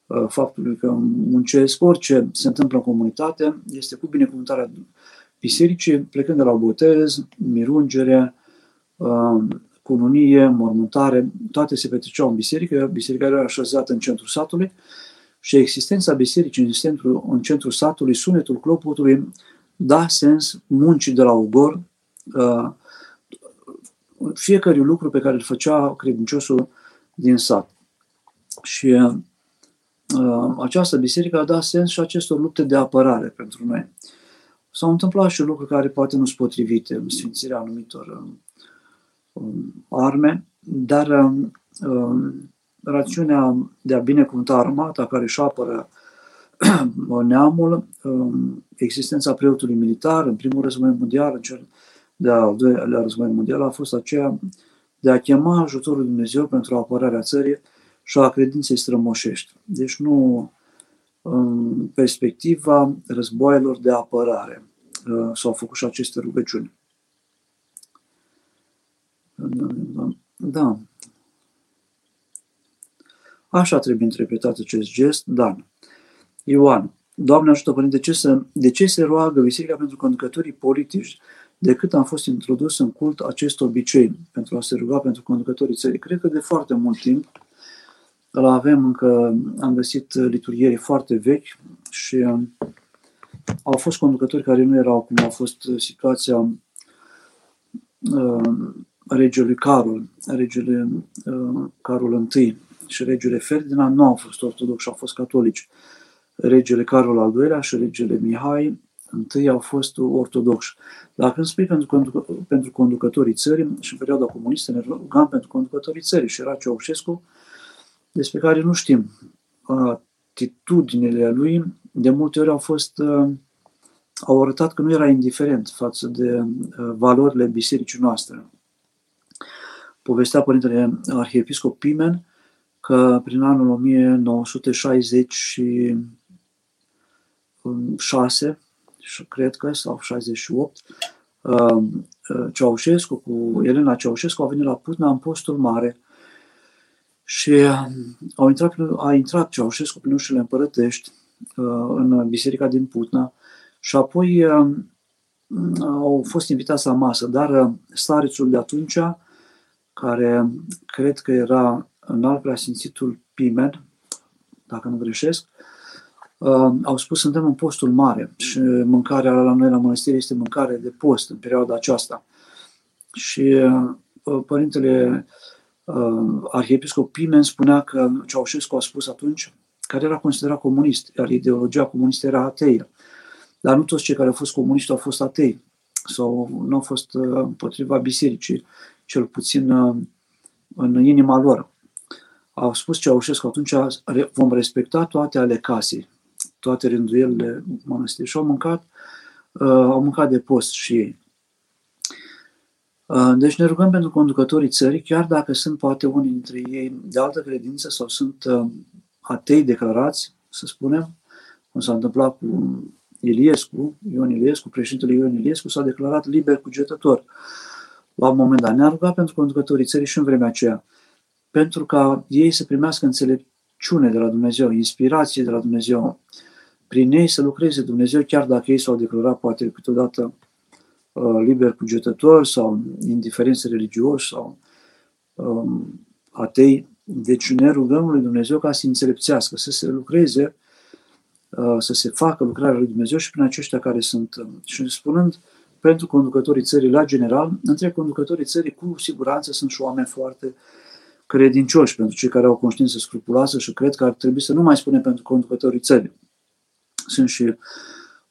Uh, faptului că muncesc orice se întâmplă în comunitate, este cu binecuvântarea bisericii, plecând de la botez, mirungere, uh, cununie, mormântare, toate se petreceau în biserică, biserica era așezată în centrul satului și existența bisericii în centrul, în centrul satului, sunetul clopotului, da sens muncii de la ogor, uh, fiecare lucru pe care îl făcea credinciosul din sat. Și această biserică a dat sens și acestor lupte de apărare pentru noi. S-au întâmplat și lucruri care poate nu sunt potrivite, în sfințirea anumitor um, arme, dar um, rațiunea de a binecuvânta armata care își apără (coughs) neamul, um, existența preotului militar, în primul război mondial, în cel de-al doilea război mondial, a fost aceea de a chema ajutorul Dumnezeu pentru apărarea țării și a credinței strămoșești. Deci nu în perspectiva războaielor de apărare uh, s-au făcut și aceste rugăciuni. Da. Așa trebuie interpretat acest gest, Dan. Ioan. Doamne ajută, Părinte, de ce, să, de ce se roagă Biserica pentru conducătorii politici decât am fost introdus în cult acest obicei pentru a se ruga pentru conducătorii țării? Cred că de foarte mult timp îl avem încă, am găsit liturgierii foarte vechi și um, au fost conducători care nu erau cum a fost situația uh, regelui Carol, regele uh, Carol I și regele Ferdinand nu au fost ortodoxi, au fost catolici. Regele Carol al II-lea și regele Mihai I au fost ortodoxi. Dar când spui pentru, pentru conducătorii țării, și în perioada comunistă ne rugam pentru conducătorii țării și era Ceaușescu, despre care nu știm. Atitudinile lui de multe ori au fost au arătat că nu era indiferent față de valorile bisericii noastre. Povestea Părintele Arhiepiscop Pimen că prin anul 1966, cred că, sau 68, Ceaușescu cu Elena Ceaușescu au venit la Putna în postul mare și uh, au intrat, a intrat Ceaușescu prin ușile împărătești uh, în biserica din Putna și apoi uh, au fost invitați la masă, dar starețul de atunci, care cred că era în alt preasfințitul Pimen, dacă nu greșesc, au spus suntem în postul mare și mâncarea la noi la mănăstire este mâncare de post în perioada aceasta. Și părintele uh, arhiepiscop Pimen spunea că Ceaușescu a spus atunci care era considerat comunist, iar ideologia comunistă era ateie. Dar nu toți cei care au fost comuniști au fost atei sau nu au fost uh, împotriva bisericii, cel puțin uh, în inima lor. Au spus Ceaușescu atunci vom respecta toate ale casei, toate rânduielile mănăstirii și au mâncat, uh, au mâncat de post și ei. Uh, deci ne rugăm pentru conducătorii țării, chiar dacă sunt poate unii dintre ei de altă credință sau sunt uh, atei declarați, să spunem, cum s-a întâmplat cu Iliescu, Ion Iliescu, președintele Ion Iliescu s-a declarat liber cugetător. La un moment dat ne-a rugat pentru conducătorii țării și în vremea aceea, pentru ca ei să primească înțelepciune de la Dumnezeu, inspirație de la Dumnezeu, prin ei să lucreze Dumnezeu, chiar dacă ei s-au declarat poate câteodată Uh, liber cugetători sau indiferenți religioși sau um, atei. Deci ne rugăm lui Dumnezeu ca să înțelepțească, să se lucreze, uh, să se facă lucrarea lui Dumnezeu și prin aceștia care sunt. Um, și spunând pentru conducătorii țării la general, între conducătorii țării cu siguranță sunt și oameni foarte credincioși, pentru cei care au conștiință scrupuloasă și cred că ar trebui să nu mai spunem pentru conducătorii țării. Sunt și uh,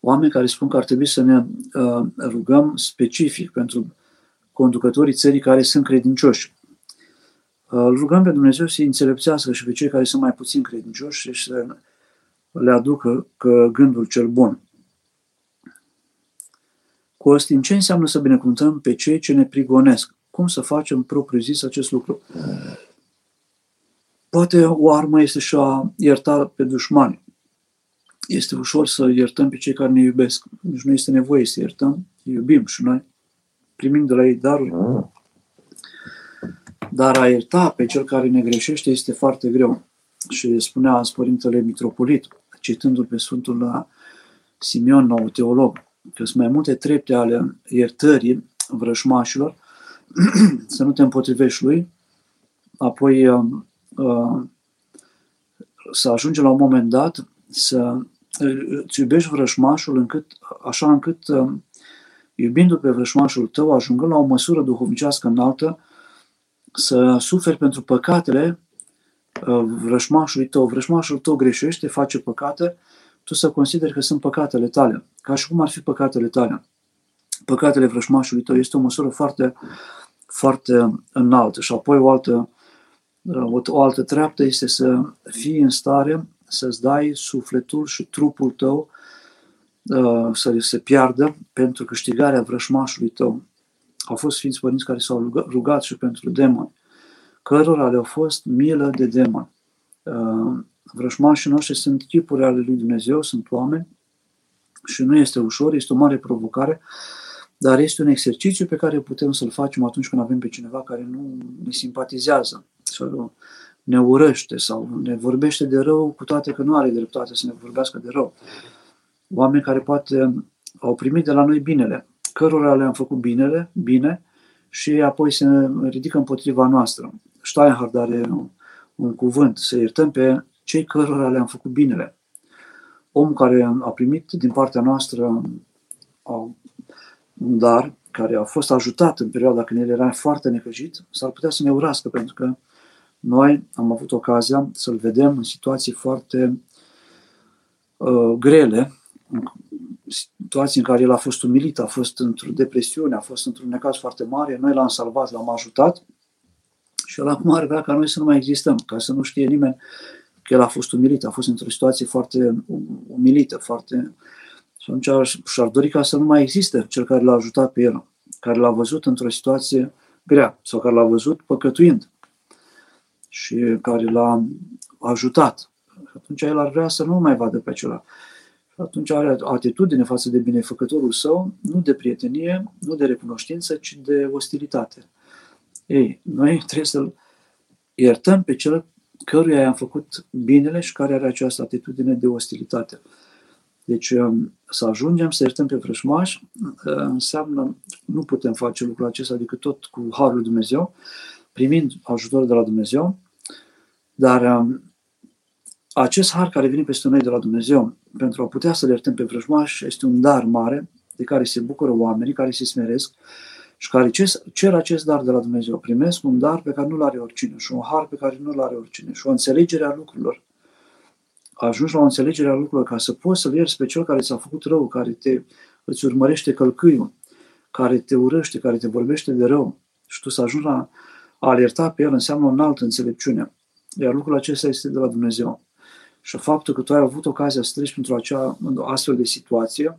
oameni care spun că ar trebui să ne uh, rugăm specific pentru conducătorii țării care sunt credincioși. Uh, îl rugăm pe Dumnezeu să înțelepțească și pe cei care sunt mai puțin credincioși și să le aducă că gândul cel bun. Costin, ce înseamnă să binecuvântăm pe cei ce ne prigonesc? Cum să facem propriu zis acest lucru? Poate o armă este și a ierta pe dușmani este ușor să iertăm pe cei care ne iubesc. Deci nu este nevoie să iertăm, iubim și noi primim de la ei daruri. Ah. Dar a ierta pe cel care ne greșește este foarte greu. Și spunea azi Părintele Mitropolit, citându-l pe Sfântul Simeon, nou teolog, că sunt mai multe trepte ale iertării vrășmașilor, (clears throat) să nu te împotrivești lui, apoi uh, uh, să ajungi la un moment dat să îți iubești vrășmașul încât, așa încât, um, iubindu pe vrășmașul tău, ajungând la o măsură duhovnicească înaltă, să suferi pentru păcatele uh, vrășmașului tău, vrășmașul tău greșește, face păcate, tu să consideri că sunt păcatele tale, ca și cum ar fi păcatele tale. Păcatele vrășmașului tău este o măsură foarte, foarte înaltă. Și apoi o altă, uh, o, o altă treaptă este să fii în stare să-ți dai sufletul și trupul tău uh, să se piardă pentru câștigarea vrășmașului tău. Au fost Sfinți Părinți care s-au rugat și pentru demoni, cărora le-au fost milă de demoni. Uh, vrășmașii noștri sunt chipuri ale lui Dumnezeu, sunt oameni și nu este ușor, este o mare provocare, dar este un exercițiu pe care putem să-l facem atunci când avem pe cineva care nu ne simpatizează sau ne urăște sau ne vorbește de rău, cu toate că nu are dreptate să ne vorbească de rău. Oameni care poate au primit de la noi binele, cărora le-am făcut binele, bine, și apoi se ridică împotriva noastră. Steinhardt are un, un cuvânt, să iertăm pe cei cărora le-am făcut binele. Om care a primit din partea noastră un dar, care a fost ajutat în perioada când el era foarte necăjit, s-ar putea să ne urască, pentru că noi am avut ocazia să-l vedem în situații foarte uh, grele, situații în care el a fost umilit, a fost într-o depresiune, a fost într-un necaz foarte mare, noi l-am salvat, l-am ajutat și el acum ar vrea ca noi să nu mai existăm, ca să nu știe nimeni că el a fost umilit, a fost într-o situație foarte umilită, foarte... Și atunci și-ar dori ca să nu mai existe cel care l-a ajutat pe el, care l-a văzut într-o situație grea sau care l-a văzut păcătuind și care l-a ajutat. Atunci el ar vrea să nu mai vadă pe acela atunci are atitudine față de binefăcătorul său, nu de prietenie, nu de recunoștință, ci de ostilitate. Ei, noi trebuie să-l iertăm pe cel căruia i-am făcut binele și care are această atitudine de ostilitate. Deci um, să ajungem să iertăm pe vrășmaș uh, înseamnă, nu putem face lucrul acesta decât tot cu Harul Dumnezeu, primind ajutor de la Dumnezeu, dar um, acest har care vine peste noi de la Dumnezeu pentru a putea să le iertăm pe vrăjmași este un dar mare de care se bucură oamenii, care se smeresc și care cer acest dar de la Dumnezeu. Primesc un dar pe care nu-l are oricine și un har pe care nu-l are oricine și o înțelegere a lucrurilor. Ajungi la o înțelegere a lucrurilor ca să poți să-l ierți pe cel care ți-a făcut rău, care te, îți urmărește călcâiul, care te urăște, care te vorbește de rău și tu să ajungi la a alerta pe el înseamnă o înaltă înțelepciune. Iar lucrul acesta este de la Dumnezeu. Și faptul că tu ai avut ocazia să treci pentru acea astfel de situație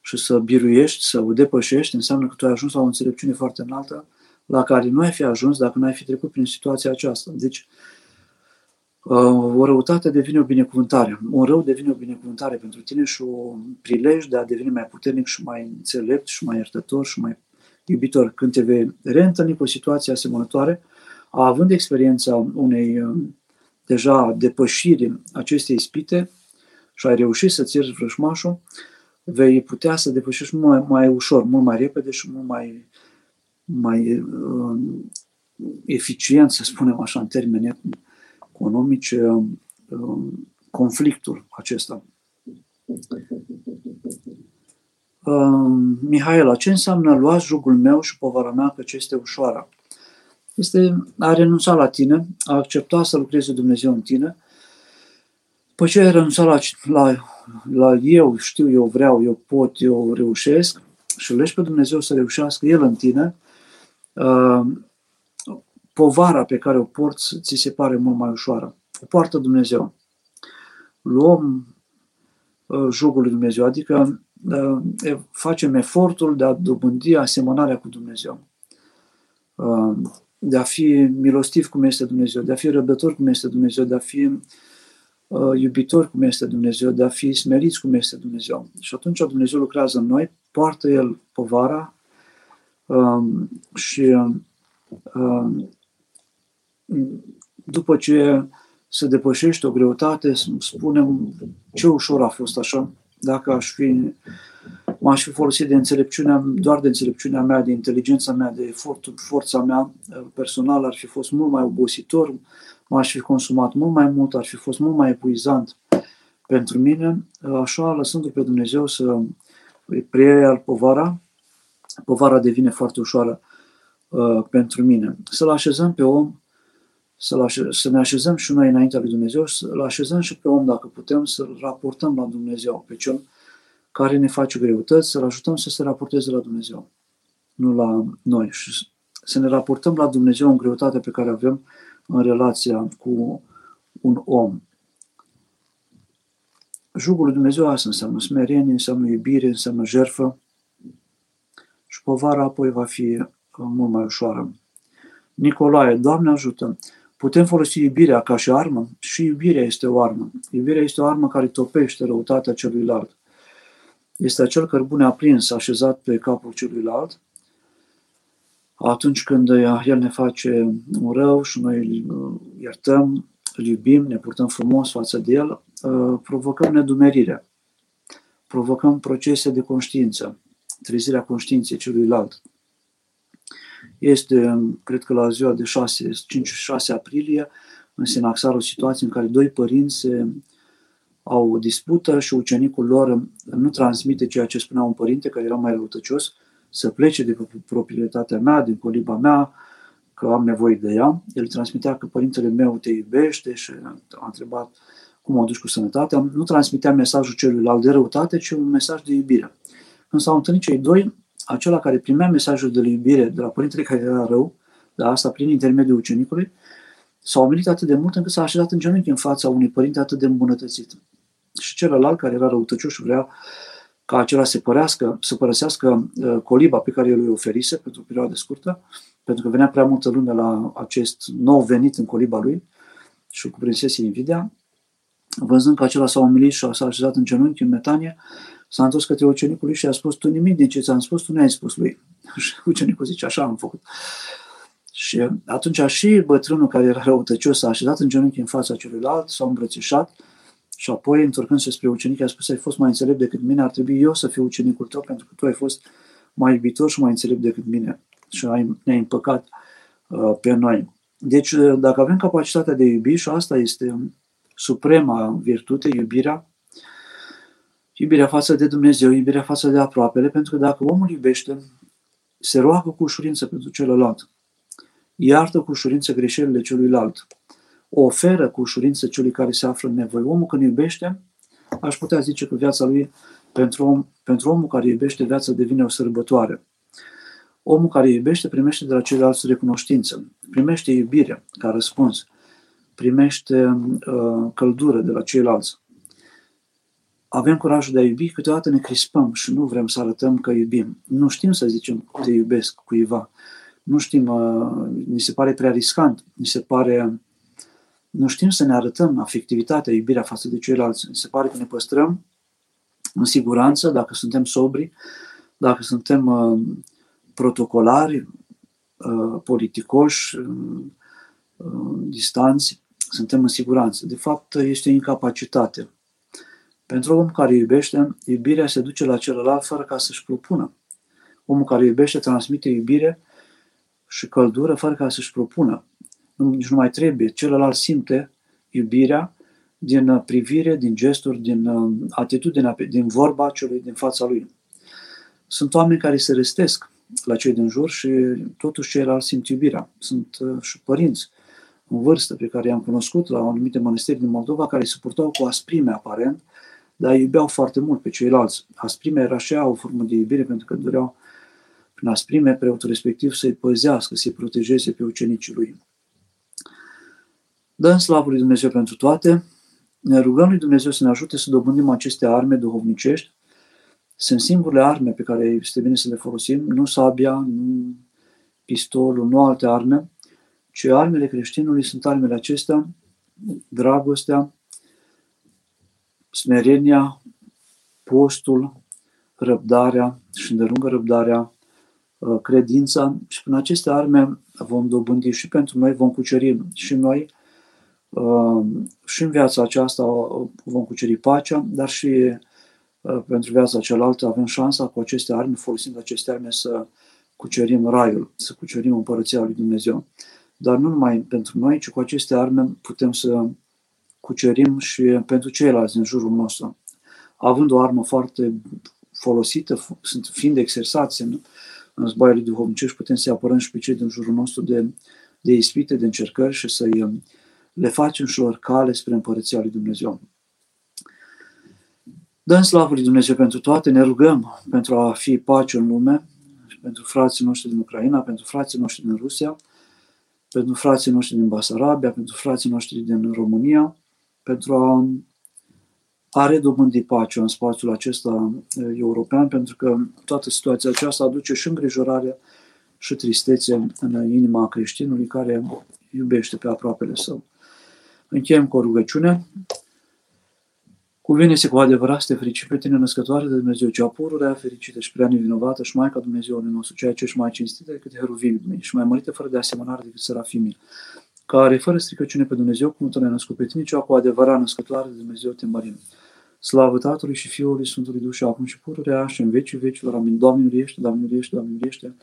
și să biruiești, să o depășești, înseamnă că tu ai ajuns la o înțelepciune foarte înaltă la care nu ai fi ajuns dacă nu ai fi trecut prin situația aceasta. Deci, uh, o răutate devine o binecuvântare. Un rău devine o binecuvântare pentru tine și o prilej de a deveni mai puternic și mai înțelept și mai iertător și mai iubitor. Când te vei reîntâlni cu o situație asemănătoare, având experiența unei uh, deja depășirii acestei ispite și ai reușit să-ți ierți vrăjmașul, vei putea să depășești mult mai, mai ușor, mult mai repede și mult mai, mai uh, eficient, să spunem așa, în termeni economici, uh, conflictul acesta. Uh, Mihaela, ce înseamnă luați jugul meu și povara mea că ce este ușoară? Este a renunța la tine, a accepta să lucreze Dumnezeu în tine. Păi ce ai renunțat la, la, la eu, știu, eu vreau, eu pot, eu reușesc și legi pe Dumnezeu să reușească El în tine, uh, povara pe care o porți ți se pare mult mai ușoară. O poartă Dumnezeu. Luăm uh, jugul lui Dumnezeu, adică uh, facem efortul de a dobândi asemănarea cu Dumnezeu de a fi milostiv cum este Dumnezeu, de a fi răbdător cum este Dumnezeu, de a fi uh, iubitor cum este Dumnezeu, de a fi smeriți cum este Dumnezeu. Și atunci Dumnezeu lucrează în noi, poartă El povara um, și um, după ce se depășește o greutate, spunem ce ușor a fost așa, dacă aș fi m-aș fi folosit de înțelepciunea, doar de înțelepciunea mea, de inteligența mea, de efortul, forța mea uh, personală, ar fi fost mult mai obositor, m-aș fi consumat mult mai mult, ar fi fost mult mai epuizant pentru mine, uh, așa lăsându-l pe Dumnezeu să îi preia al povara, povara devine foarte ușoară uh, pentru mine. Să-l așezăm pe om să, să ne așezăm și noi înaintea lui Dumnezeu, să-L așezăm și pe om, dacă putem, să-L raportăm la Dumnezeu, pe cel care ne face greutăți, să-L ajutăm să se raporteze la Dumnezeu, nu la noi. Și să ne raportăm la Dumnezeu în greutatea pe care avem în relația cu un om. Jugul lui Dumnezeu asta înseamnă smerenie, înseamnă iubire, înseamnă jertfă și povara apoi va fi uh, mult mai ușoară. Nicolae, Doamne ajută! Putem folosi iubirea ca și armă? Și iubirea este o armă. Iubirea este o armă care topește răutatea celuilalt. Este acel cărbune aprins, așezat pe capul celuilalt, atunci când el ne face un rău și noi îl iertăm, îl iubim, ne purtăm frumos față de el, uh, provocăm nedumerire, provocăm procese de conștiință, trezirea conștiinței celuilalt. Este, cred că la ziua de 6, 5-6 aprilie, în Sinaxar o situație în care doi părinți au o dispută și ucenicul lor nu transmite ceea ce spunea un părinte care era mai răutăcios, să plece de proprietatea mea, din coliba mea, că am nevoie de ea. El transmitea că părintele meu te iubește și a întrebat cum o duci cu sănătatea. Nu transmitea mesajul celuilalt de răutate, ci un mesaj de iubire. Când s-au întâlnit cei doi, acela care primea mesajul de iubire de la părintele care era rău, de asta prin intermediul ucenicului, s-a omenit atât de mult încât s-a așezat în genunchi în fața unui părinte atât de îmbunătățit. Și celălalt, care era răutăcios și vrea ca acela să, părească, să părăsească uh, coliba pe care el îi oferise pentru o perioadă scurtă, pentru că venea prea multă lume la acest nou venit în coliba lui și cu prinsese invidia, văzând că acela s-a umilit și s-a așezat în genunchi, în metanie, s-a întors către ucenicul lui și a spus, tu nimic din ce ți-am spus, tu ne-ai spus lui. (laughs) Și ucenicul zice, așa am făcut. Și atunci și bătrânul care era răutăcios s-a așezat în genunchi în fața celuilalt, s-a îmbrățișat și apoi, întorcându-se spre ucenic, a spus, ai fost mai înțelept decât mine, ar trebui eu să fiu ucenicul tău, pentru că tu ai fost mai iubitor și mai înțelept decât mine și ai, ne-ai împăcat uh, pe noi. Deci, uh, dacă avem capacitatea de iubi, și asta este suprema virtute, iubirea, iubirea față de Dumnezeu, iubirea față de aproapele, pentru că dacă omul iubește, se roagă cu ușurință pentru celălalt, iartă cu ușurință greșelile celuilalt, o oferă cu ușurință celui care se află în nevoie. Omul când iubește, aș putea zice că viața lui, pentru, om, pentru omul care iubește, viața devine o sărbătoare. Omul care iubește primește de la ceilalți recunoștință, primește iubire ca răspuns, primește uh, căldură de la ceilalți. Avem curajul de a iubi, câteodată ne crispăm și nu vrem să arătăm că iubim. Nu știm să zicem te iubesc cuiva. Nu știm, uh, ni se pare prea riscant, ni se pare nu știm să ne arătăm afectivitatea, iubirea față de ceilalți. Se pare că ne păstrăm în siguranță dacă suntem sobri, dacă suntem uh, protocolari, uh, politicoși, uh, uh, distanți, suntem în siguranță. De fapt, este incapacitate. Pentru omul care iubește, iubirea se duce la celălalt fără ca să-și propună. Omul care iubește transmite iubire și căldură fără ca să-și propună nici nu mai trebuie. Celălalt simte iubirea din uh, privire, din gesturi, din uh, atitudinea, din vorba celui din fața lui. Sunt oameni care se restesc la cei din jur și totuși ceilalți simt iubirea. Sunt uh, și părinți în vârstă pe care i-am cunoscut la anumite mănăstiri din Moldova care se purtau cu asprime aparent, dar iubeau foarte mult pe ceilalți. Asprimea era și ea o formă de iubire pentru că doreau prin asprime preotul respectiv să-i păzească, să-i protejeze pe ucenicii lui. Dăm slavă lui Dumnezeu pentru toate. Ne rugăm lui Dumnezeu să ne ajute să dobândim aceste arme duhovnicești. Sunt singurele arme pe care este bine să le folosim, nu sabia, nu pistolul, nu alte arme, ci armele creștinului sunt armele acestea, dragostea, smerenia, postul, răbdarea și îndelungă răbdarea, uh, credința și prin aceste arme vom dobândi și pentru noi, vom cuceri și noi Ehm, și în viața aceasta vom cuceri pacea, dar și eh, pentru viața cealaltă avem șansa cu aceste arme, folosind aceste arme, să cucerim raiul, să cucerim împărăția lui Dumnezeu. Dar nu numai pentru noi, ci cu aceste arme putem să cucerim și pentru ceilalți din jurul nostru. Având o armă foarte folosită, fiind exersați în, în zboaiele duhovnicești, putem să apărăm și pe cei din jurul nostru de de ispite, de încercări și să-i um, le facem și lor cale spre împărăția lui Dumnezeu. Dăm slavă lui Dumnezeu pentru toate, ne rugăm pentru a fi pace în lume, pentru frații noștri din Ucraina, pentru frații noștri din Rusia, pentru frații noștri din Basarabia, pentru frații noștri din România, pentru a, a redobândi pacea în spațiul acesta european, pentru că toată situația aceasta aduce și îngrijorare și tristețe în inima creștinului care iubește pe aproapele său. Încheiem cu o rugăciune. Cuvine-se cu adevărat să te ferici pe tine, născătoare de Dumnezeu, cea pururea, fericită și prea nevinovată și Maica Dumnezeului nostru, ceea ce ești mai cinstită decât heruvimii și mai mărită fără de asemănare decât serafimii, care, fără stricăciune pe Dumnezeu, cum tu ne-ai născut pe tine, cea cu adevărat născătoare de Dumnezeu, te mărim. Slavă Tatălui și Fiului Sfântului Duh și acum și pururea și în vecii vecilor. Amin. Doamne miliește, Doamne miliește, Doamne miliește.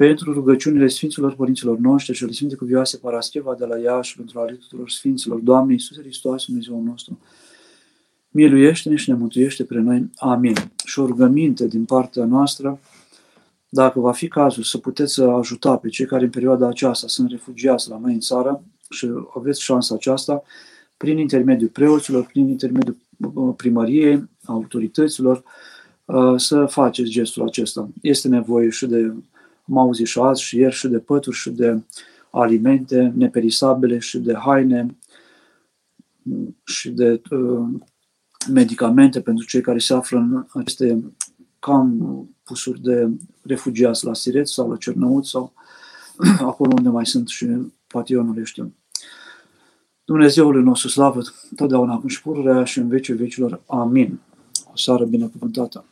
Pentru rugăciunile Sfinților Părinților noștri și ale Sfinte Cuvioase Parascheva de la Iași, pentru ale tuturor Sfinților, Doamne Iisuse Hristos, Dumnezeu nostru, miluiește-ne și ne mântuiește pre noi. Amin. Și o rugăminte din partea noastră, dacă va fi cazul să puteți să ajuta pe cei care în perioada aceasta sunt refugiați la noi în țară și aveți șansa aceasta, prin intermediul preoților, prin intermediul uh, primăriei, autorităților, uh, să faceți gestul acesta. Este nevoie și de, am auzit și azi și ieri, și de pături, și de alimente neperisabile, și de haine, și de uh, medicamente pentru cei care se află în aceste campusuri de refugiați la Siret sau la Cernăut sau (clears throat) acolo unde mai sunt și poate eu nu le știu. Dumnezeul nostru slavă totdeauna acum și pururea și în vecii vecilor. Amin. O seară binecuvântată.